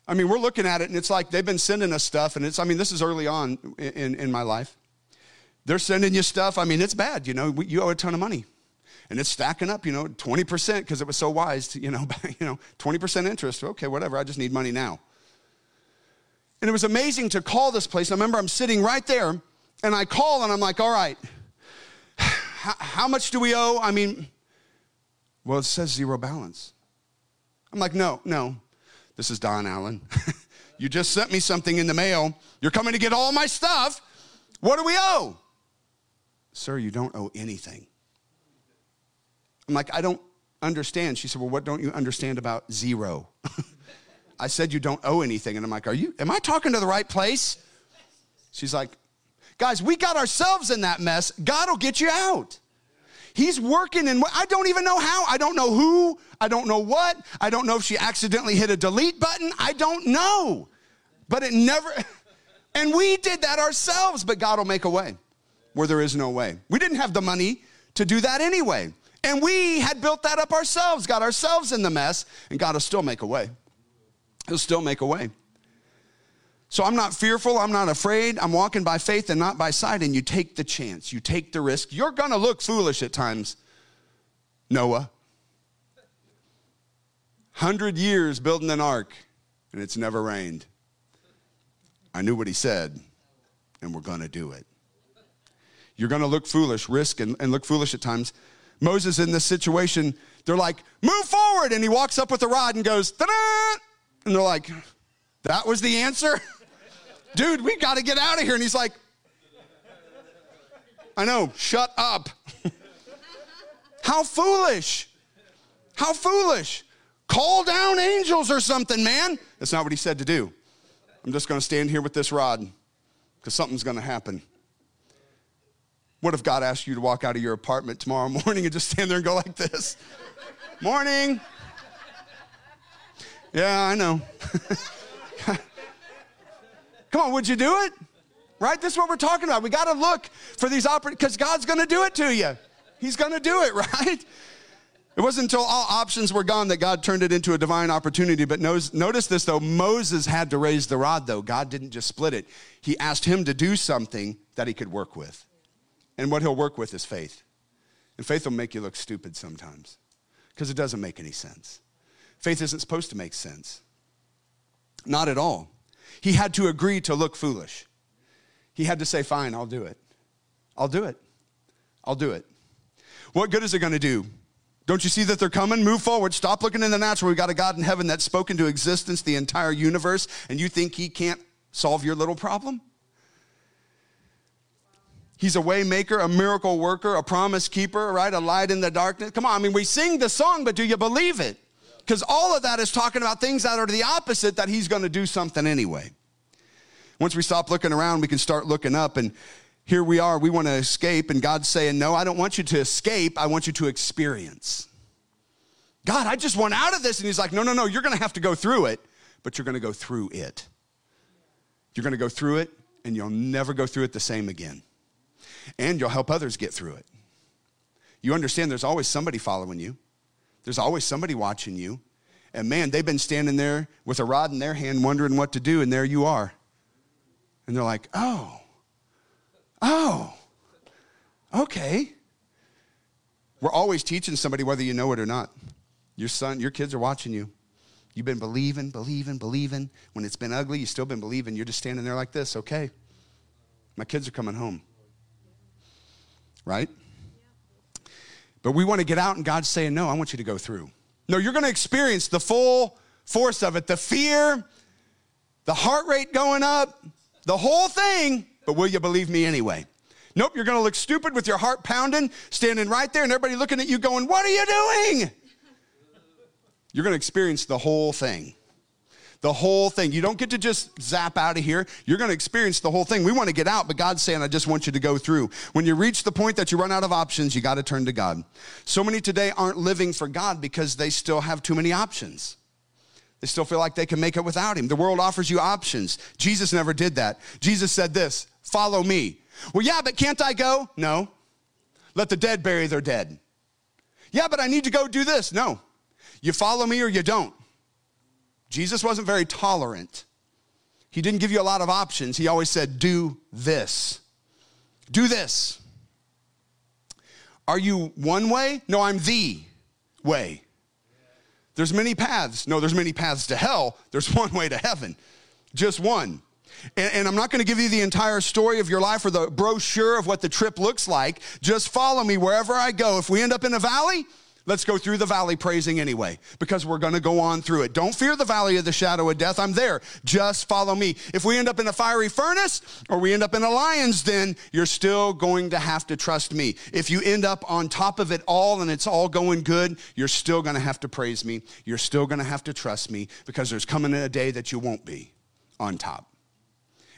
I mean, we're looking at it and it's like they've been sending us stuff, and it's, I mean, this is early on in, in my life. They're sending you stuff. I mean, it's bad, you know, you owe a ton of money. And it's stacking up, you know, 20% because it was so wise to, you know, *laughs* you know, 20% interest. Okay, whatever, I just need money now. And it was amazing to call this place. I remember I'm sitting right there and I call and I'm like, all right, *sighs* how, how much do we owe? I mean, well, it says zero balance. I'm like, no, no, this is Don Allen. *laughs* you just sent me something in the mail. You're coming to get all my stuff. What do we owe? Sir, you don't owe anything. I'm like, I don't understand. She said, Well, what don't you understand about zero? *laughs* I said, You don't owe anything. And I'm like, Are you, am I talking to the right place? She's like, Guys, we got ourselves in that mess. God will get you out. He's working and I don't even know how. I don't know who. I don't know what. I don't know if she accidentally hit a delete button. I don't know. But it never, *laughs* and we did that ourselves, but God will make a way where there is no way. We didn't have the money to do that anyway. And we had built that up ourselves, got ourselves in the mess, and God will still make a way. He'll still make a way. So I'm not fearful. I'm not afraid. I'm walking by faith and not by sight. And you take the chance, you take the risk. You're going to look foolish at times, Noah. 100 years building an ark, and it's never rained. I knew what he said, and we're going to do it. You're going to look foolish, risk, and, and look foolish at times. Moses in this situation, they're like, move forward. And he walks up with a rod and goes, ta! And they're like, that was the answer? *laughs* dude, we got to get out of here. And he's like, I know, shut up. *laughs* How foolish. How foolish. Call down angels or something, man. That's not what he said to do. I'm just going to stand here with this rod because something's going to happen. What if God asked you to walk out of your apartment tomorrow *laughs* morning and just stand there and go like this? *laughs* Morning. Yeah, I know. Come on, would you do it? right? This is what we're talking about. We got to look for these opportunities because God's going to do it to you. He's going to do it, *laughs* right? It wasn't until all options were gone that God turned it into a divine opportunity. But notice this though Moses had to raise the rod, though. God didn't just split it, He asked him to do something that he could work with. And what he'll work with is faith. And faith will make you look stupid sometimes because it doesn't make any sense. Faith isn't supposed to make sense. Not at all. He had to agree to look foolish. He had to say, Fine, I'll do it. I'll do it. I'll do it. What good is it going to do? Don't you see that they're coming? Move forward. Stop looking in the natural. We've got a God in heaven that's spoken to existence the entire universe, and you think He can't solve your little problem? He's a way maker, a miracle worker, a promise keeper, right? A light in the darkness. Come on, I mean, we sing the song, but do you believe it? Because all of that is talking about things that are the opposite, that He's going to do something anyway. Once we stop looking around, we can start looking up. And here we are, we want to escape, and God's saying, No, I don't want you to escape, I want you to experience. God, I just want out of this. And He's like, No, no, no, you're going to have to go through it, but you're going to go through it. You're going to go through it, and you'll never go through it the same again. And you'll help others get through it. You understand there's always somebody following you, there's always somebody watching you. And man, they've been standing there with a rod in their hand wondering what to do, and there you are. And they're like, oh, oh, okay. We're always teaching somebody whether you know it or not. Your son, your kids are watching you. You've been believing, believing, believing. When it's been ugly, you've still been believing. You're just standing there like this, okay. My kids are coming home. Right? But we want to get out, and God's saying, No, I want you to go through. No, you're going to experience the full force of it the fear, the heart rate going up, the whole thing, but will you believe me anyway? Nope, you're gonna look stupid with your heart pounding, standing right there, and everybody looking at you going, What are you doing? You're gonna experience the whole thing. The whole thing. You don't get to just zap out of here. You're going to experience the whole thing. We want to get out, but God's saying, I just want you to go through. When you reach the point that you run out of options, you got to turn to God. So many today aren't living for God because they still have too many options. They still feel like they can make it without him. The world offers you options. Jesus never did that. Jesus said this follow me. Well, yeah, but can't I go? No. Let the dead bury their dead. Yeah, but I need to go do this. No. You follow me or you don't. Jesus wasn't very tolerant. He didn't give you a lot of options. He always said, do this. Do this. Are you one way? No, I'm the way. There's many paths. No, there's many paths to hell. There's *laughs* one way to heaven, just one. And, and I'm not going to give you the entire story of your life or the brochure of what the trip looks like. Just follow me wherever I go. If we end up in a valley, Let's go through the valley praising anyway, because we're going to go on through it. Don't fear the valley of the shadow of death. I'm there. Just follow me. If we end up in a fiery furnace or we end up in a lion's den, you're still going to have to trust me. If you end up on top of it all and it's all going good, you're still going to have to praise me. You're still going to have to trust me because there's coming a day that you won't be on top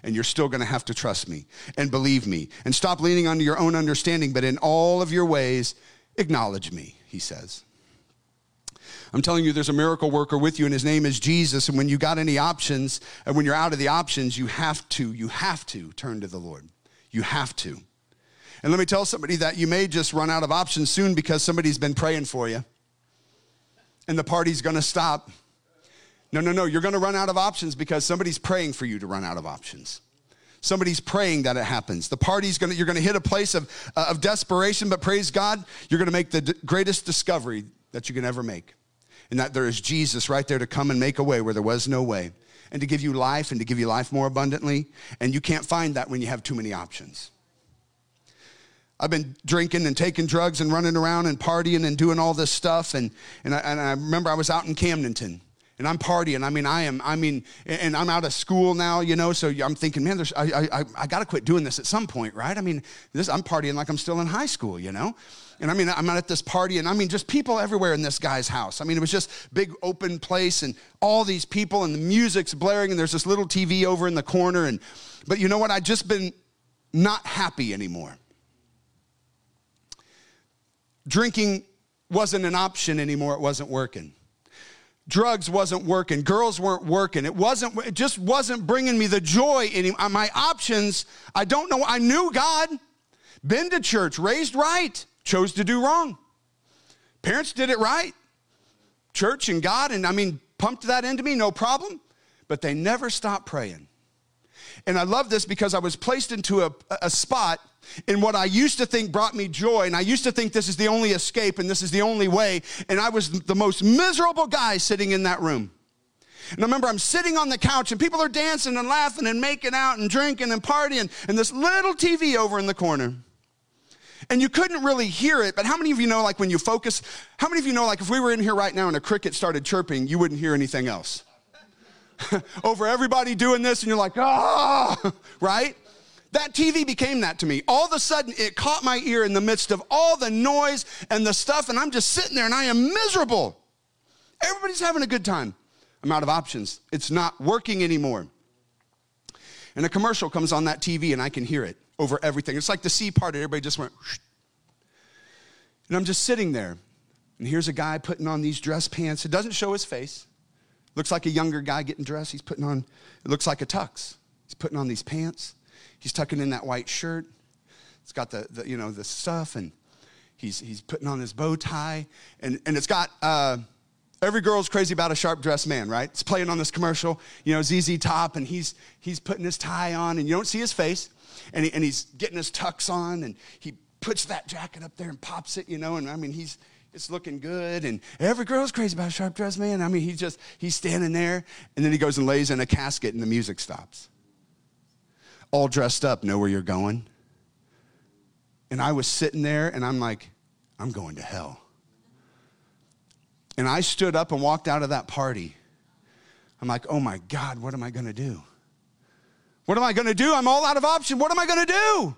and you're still going to have to trust me and believe me and stop leaning on your own understanding, but in all of your ways, acknowledge me he says. I'm telling you, there's a miracle worker with you, and his name is Jesus. And when you got any options, and when you're out of the options, you have to, you have to turn to the Lord. You have to. And let me tell somebody that you may just run out of options soon because somebody's been praying for you, and the party's gonna stop. No, no, no. You're gonna run out of options because somebody's praying for you to run out of options. Somebody's praying that it happens. The party's gonna, you're gonna hit a place of, uh, of desperation, but praise God, you're gonna make the d- greatest discovery that you can ever make. And that there is Jesus right there to come and make a way where there was no way, and to give you life and to give you life more abundantly. And you can't find that when you have too many options. I've been drinking and taking drugs and running around and partying and doing all this stuff. And, and, I, and I remember I was out in Camdenton and I'm partying. I mean, I am, I mean, and I'm out of school now, you know, so I'm thinking, man, there's, I, I, I got to quit doing this at some point, right? I mean, this, I'm partying like I'm still in high school, you know? And I mean, I'm at this party, and I mean, just people everywhere in this guy's house. I mean, it was just big open place, and all these people, and the music's blaring, and there's this little TV over in the corner. And but you know what? I just been not happy anymore. Drinking wasn't an option anymore. It wasn't working. Drugs wasn't working girls weren't working it wasn't it just wasn't bringing me the joy anymore uh, my options i don't know i knew god been to church raised right chose to do wrong. Parents did it right church and god and i mean pumped that into me no problem but they never stopped praying and i love this because i was placed into a, a spot in what I used to think brought me joy. And I used to think this is the only escape and this is the only way. And I was the most miserable guy sitting in that room. And I remember I'm sitting on the couch and people are dancing and laughing and making out and drinking and partying, and this little TV over in the corner. And you couldn't really hear it, but how many of you know, like when you focus, how many of you know, like if we were in here right now and a cricket started chirping, you wouldn't hear anything else? *laughs* over everybody doing this, and you're like, ah, *laughs* right? That TV became that to me. All of a sudden, it caught my ear in the midst of all the noise and the stuff, and I'm just sitting there and I am miserable. Everybody's having a good time. I'm out of options. It's not working anymore. And a commercial comes on that TV, and I can hear it over everything. It's like the sea parted, everybody just went, and I'm just sitting there. And here's a guy putting on these dress pants. It doesn't show his face. Looks like a younger guy getting dressed. He's putting on, it looks like a tux. He's putting on these pants. He's tucking in that white shirt. It's got the, the you know, the stuff, and he's, he's putting on his bow tie. And, and it's got, uh, every girl's crazy about a sharp dressed man, right? It's playing on this commercial, you know, ZZ Top, and he's, he's putting his tie on, and you don't see his face. And, he, and he's getting his tux on, and he puts that jacket up there and pops it, you know, and I mean, he's, it's looking good and every girl's crazy about a sharp dressed man i mean he just he's standing there and then he goes and lays in a casket and the music stops all dressed up, know where you're going. And I was sitting there and I'm like, I'm going to hell. And I stood up and walked out of that party. I'm like, oh my God, what am I going to do? What am I going to do? I'm all out of option. What am I going to do?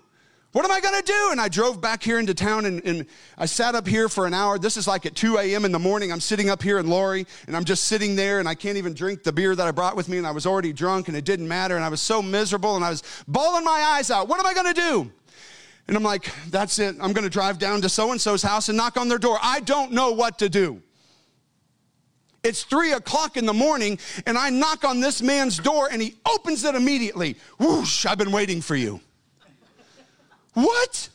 What am I going to do? And I drove back here into town and, and, I sat up here for an hour. This is like at 2 a.m. in the morning. I'm sitting up here in Laurie and I'm just sitting there and I can't even drink the beer that I brought with me and I was already drunk and it didn't matter and I was so miserable and I was bawling my eyes out. What am I going to do? And I'm like, that's it. I'm going to drive down to so and so's house and knock on their door. I don't know what to do. It's three o'clock in the morning, and I knock on this man's door, and he opens it immediately. Whoosh, I've been waiting for you. What?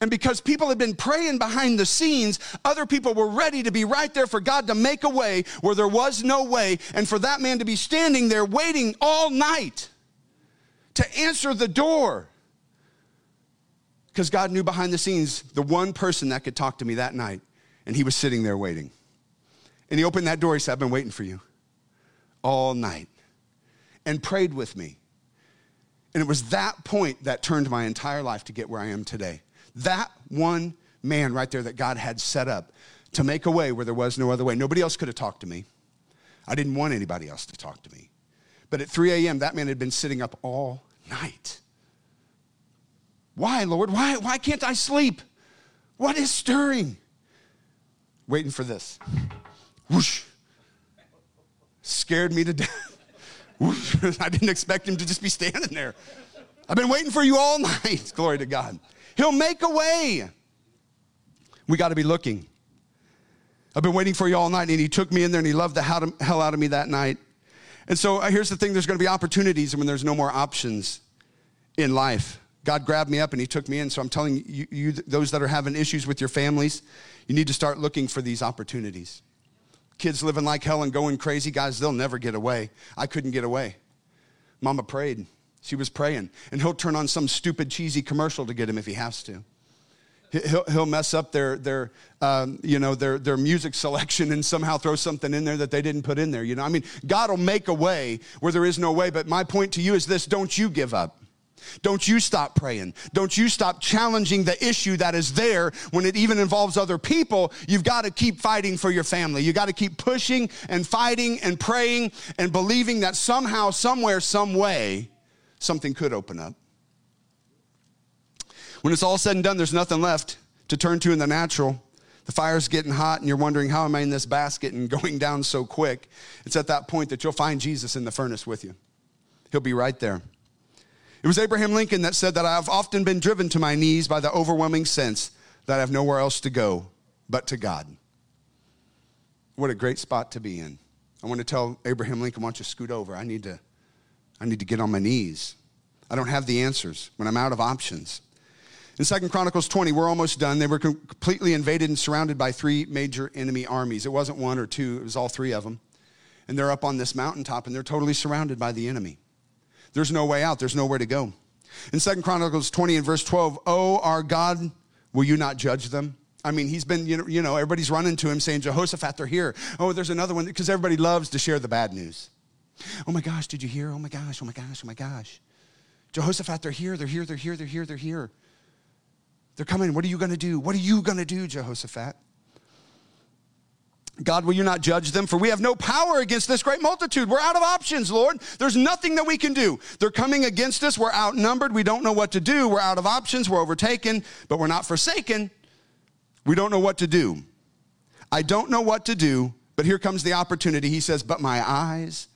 And because people had been praying behind the scenes, other people were ready to be right there for God to make a way where there was no way, and for that man to be standing there waiting all night to answer the door. Because God knew behind the scenes the one person that could talk to me that night, and he was sitting there waiting. And he opened that door, he said, I've been waiting for you all night, and prayed with me. And it was that point that turned my entire life to get where I am today. That one man right there that God had set up to make a way where there was no other way. Nobody else could have talked to me. I didn't want anybody else to talk to me. But at 3 a.m., that man had been sitting up all night. Why, Lord? Why, why can't I sleep? What is stirring? Waiting for this. Whoosh. Scared me to death. *laughs* I didn't expect him to just be standing there. I've been waiting for you all *laughs* night. Glory to God. He'll make a way. We got to be looking. I've been waiting for you all night, and he took me in there and he loved the hell out of me that night. And so uh, here's the thing there's going to be opportunities when there's no more options in life. God grabbed me up and he took me in. So I'm telling you, you, those that are having issues with your families, you need to start looking for these opportunities kids living like hell and going crazy, guys, they'll never get away. I couldn't get away. Mama prayed. She was praying. And he'll turn on some stupid, cheesy commercial to get him if he has to. He'll, he'll mess up their, their, um, you know, their, their music selection and somehow throw something in there that they didn't put in there. You know, I mean, God will make a way where there is no way. But my point to you is this don't you give up. Don't you stop praying. Don't you stop challenging the issue that is there when it even involves other people. You've got to keep fighting for your family. You've got to keep pushing and fighting and praying and believing that somehow, somewhere, some way, something could open up. When it's all said and done, there's nothing left to turn to in the natural. The fire's getting hot and you're wondering, how am I in this basket and *laughs* going down so quick? It's at that point that you'll find Jesus in the furnace with you. He'll be right there. It was Abraham Lincoln that said that I've often been driven to my knees by the overwhelming sense that I have nowhere else to go but to God. What a great spot to be in. I want to tell Abraham Lincoln, why don't you scoot over? I need to, I need to get on my knees. I don't have the answers when I'm out of options. In Second Chronicles 20, we're almost done. They were completely invaded and surrounded by three major enemy armies. It wasn't one or two, it was all three of them. And they're up on this mountaintop and they're totally surrounded by the enemy. There's no way out, there's nowhere to go. In Second Chronicles 20 and verse 12, Oh, our God, will you not judge them? I mean, he's been, you know, you know, everybody's running to him saying, Jehoshaphat, they're here. Oh, there's another one, because everybody loves to share the bad news. Oh my gosh, did you hear? Oh my gosh, oh my gosh, oh my gosh. Jehoshaphat, they're here, they're here, they're here, they're here, they're here. They're coming. What are you going to do? What are you going to do, Jehoshaphat? God, will you not judge them? For we have no power against this great multitude. We're out of options, Lord. There's nothing that we can do. They're coming against us. We're outnumbered. We don't know what to do. We're out of options. We're overtaken, but we're not forsaken. We don't know what to do. I don't know what to do, but here comes the opportunity. He says, But my eyes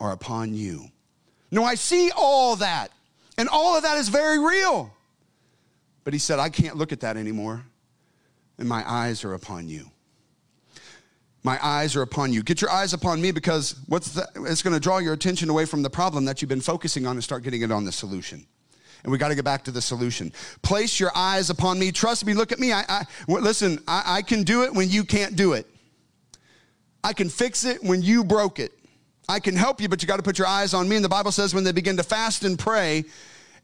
are upon you. No, I see all that, and all of that is very real. But he said, I can't look at that anymore, and my eyes are upon you. My eyes are upon you. Get your eyes upon me because what's the, it's going to draw your attention away from the problem that you've been focusing on and start getting it on the solution. And we got to get back to the solution. Place your eyes upon me. Trust me. Look at me. I, I listen. I, I can do it when you can't do it. I can fix it when you broke it. I can help you, but you got to put your eyes on me. And the Bible says when they begin to fast and pray,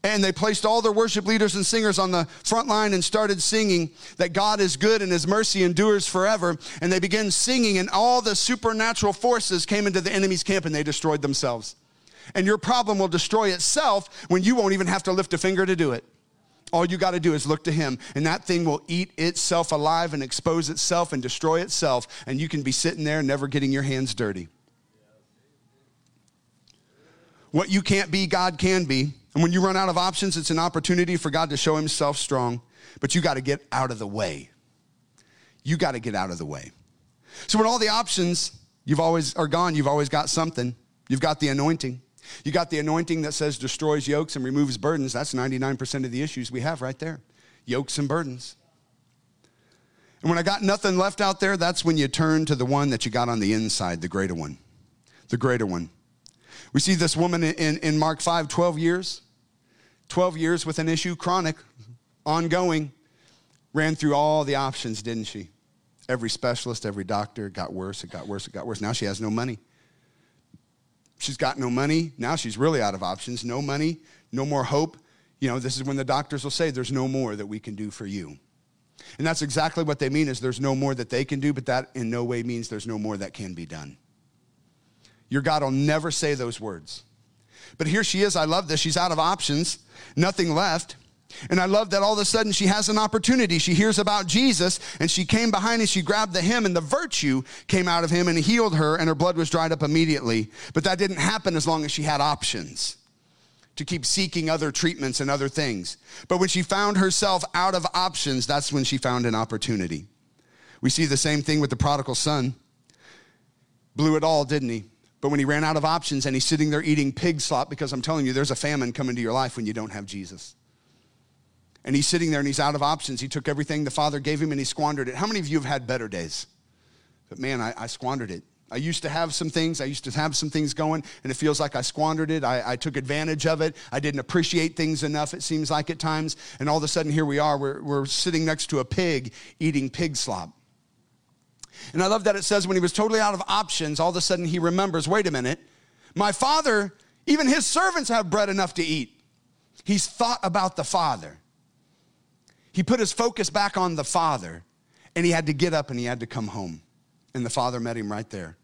and they placed all their worship leaders and singers on the front line and started singing that God is good and his mercy endures forever. And they began singing, and all the supernatural forces came into the enemy's camp and they destroyed themselves. And your problem will destroy itself when you won't even have to lift a finger to do it. All you got to do is look to him, and that thing will eat itself alive and expose itself and destroy itself, and you can be sitting there never getting your hands dirty. What you can't be, God can be. And when you run out of options, it's an opportunity for God to show himself strong, but you got to get out of the way. You got to get out of the way. So when all the options you've always are gone, you've always got something. You've got the anointing. You got the anointing that says destroys yokes and removes burdens. That's 99% of the issues we have right there. Yokes and burdens. And when I got nothing left out there, that's when you turn to the one that you got on the inside, the greater one. The greater one. We see this woman in, in Mark 5, 12 years. 12 years with an issue, chronic, ongoing. Ran through all the options, didn't she? Every specialist, every doctor, got worse, it got worse, it got worse. Now she has no money. She's got no money. Now she's really out of options. No money, no more hope. You know, this is when the doctors will say, There's no more that we can do for you. And that's exactly what they mean is there's no more that they can do, but that in no way means there's no more that can be done. Your God will never say those words. But here she is. I love this. She's out of options, nothing left. And I love that all of a sudden she has an opportunity. She hears about Jesus and she came behind and she grabbed the hem and the virtue came out of him and healed her and her blood was dried up immediately. But that didn't happen as long as she had options to keep seeking other treatments and other things. But when she found herself out of options, that's when she found an opportunity. We see the same thing with the prodigal son. Blew it all, didn't he? But when he ran out of options and he's sitting there eating pig slop, because I'm telling you, there's a famine coming to your life when you don't have Jesus. And he's sitting there and he's out of options. He took everything the Father gave him and he squandered it. How many of you have had better days? But man, I, I squandered it. I used to have some things, I used to have some things going, and it feels like I squandered it. I, I, took advantage of it. I didn't appreciate things enough, it seems like at times. And all of a sudden, here we are, we're, we're sitting next to a pig eating pig slop. And I love that it says when he was totally out of options, all of a sudden he remembers wait a minute, my father, even his servants have bread enough to eat. He's thought about the father. He put his focus back on the father, and he had to get up and he had to come home. And the father met him right there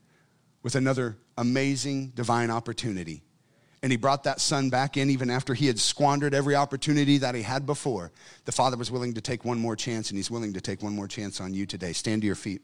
with another amazing divine opportunity. And he brought that son back in even after he had squandered every opportunity that he had before. The father was willing to take one more chance, and he's willing to take one more chance on you today. Stand to your feet.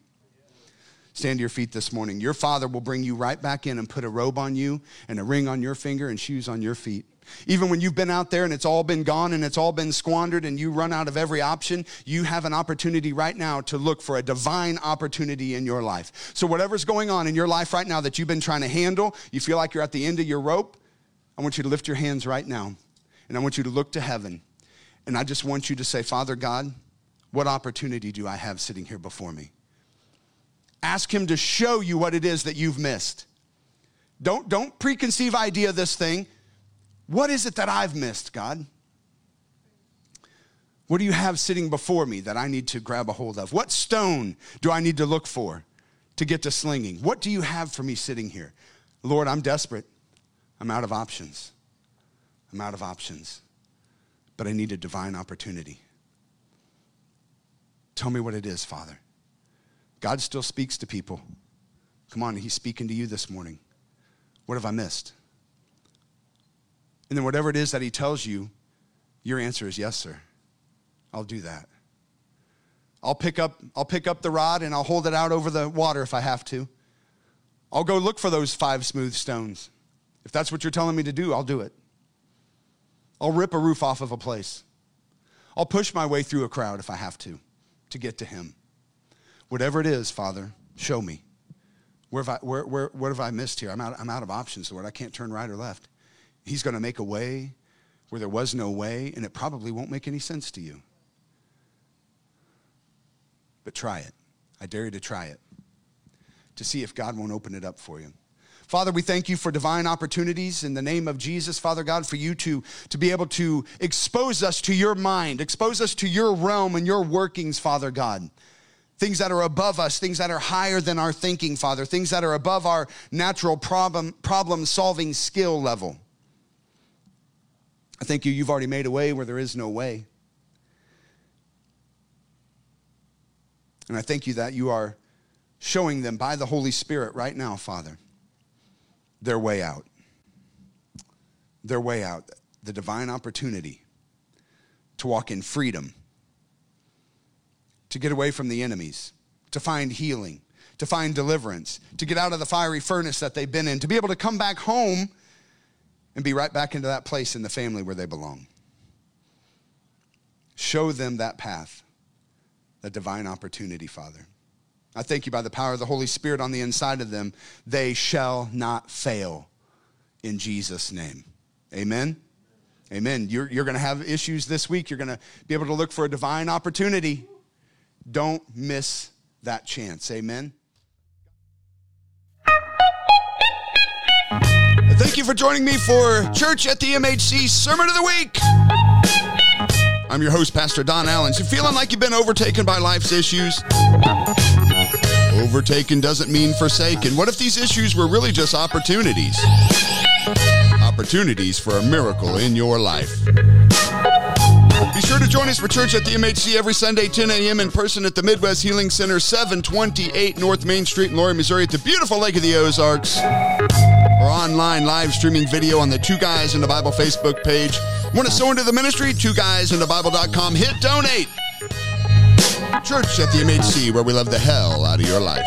Stand to your feet this morning. Your father will bring you right back in and put a robe on you and a ring on your finger and shoes on your feet. Even when you've been out there and it's all been gone and it's all been squandered and you run out of every option, you have an opportunity right now to look for a divine opportunity in your life. So, whatever's going on in your life right now that you've been trying to handle, you feel like you're at the end of your rope, I want you to lift your hands right now and I want you to look to heaven. And I just want you to say, Father God, what opportunity do I have sitting here before me? Ask Him to show you what it is that you've missed. Don't, don't preconceive idea this thing. What is it that I've missed, God? What do you have sitting before me that I need to grab a hold of? What stone do I need to look for to get to slinging? What do you have for me sitting here? Lord, I'm desperate. I'm out of options. I'm out of options. But I need a divine opportunity. Tell me what it is, Father. God still speaks to people. Come on, He's speaking to you this morning. What have I missed? And then, whatever it is that He tells you, your answer is yes, sir. I'll do that. I'll pick up, I'll pick up the rod and I'll hold it out over the water if I have to. I'll go look for those five smooth stones. If that's what you're telling me to do, I'll do it. I'll rip a roof off of a place. I'll push my way through a crowd if I have to to get to Him. Whatever it is, Father, show me. Where have I, where, where, what have I missed here? I'm out, I'm out of options, Lord. I can't turn right or left. He's going to make a way where there was no way, and it probably won't make any sense to you. But try it. I dare you to try it to see if God won't open it up for you. Father, we thank you for divine opportunities in the name of Jesus, Father God, for you to, to be able to expose us to your mind, expose us to your realm and your workings, Father God. Things that are above us, things that are higher than our thinking, Father, things that are above our natural problem, problem solving skill level. I thank you, you've already made a way where there is no way. And I thank you that you are showing them by the Holy Spirit right now, Father, their way out. Their way out, the divine opportunity to walk in freedom, to get away from the enemies, to find healing, to find deliverance, to get out of the fiery furnace that they've been in, to be able to come back home and be right back into that place in the family where they belong. Show them that path that divine opportunity, Father. I thank you by the power of the Holy Spirit on the inside of them, they shall not fail in Jesus' name. Amen. Amen. You're, you're going to have issues this week. You're going to be able to look for a divine opportunity. Don't miss that chance. Amen. Thank you for joining me for Church at the MHC Sermon of the Week. I'm your host, Pastor Don Allen. So, feeling like you've been overtaken by life's issues? Overtaken doesn't mean forsaken. What if these issues were really just opportunities? Opportunities for a miracle in your life. Be sure to join us for church at the MHC every Sunday, 10 a.m. in person at the Midwest Healing Center, 728 North Main Street in Laurie, Missouri, at the beautiful Lake of the Ozarks. Or online live streaming video on the Two Guys in the Bible Facebook page. Want to sow into the ministry? Two guys in the Bible.com. Hit donate. Church at the MHC, where we love the hell out of your life.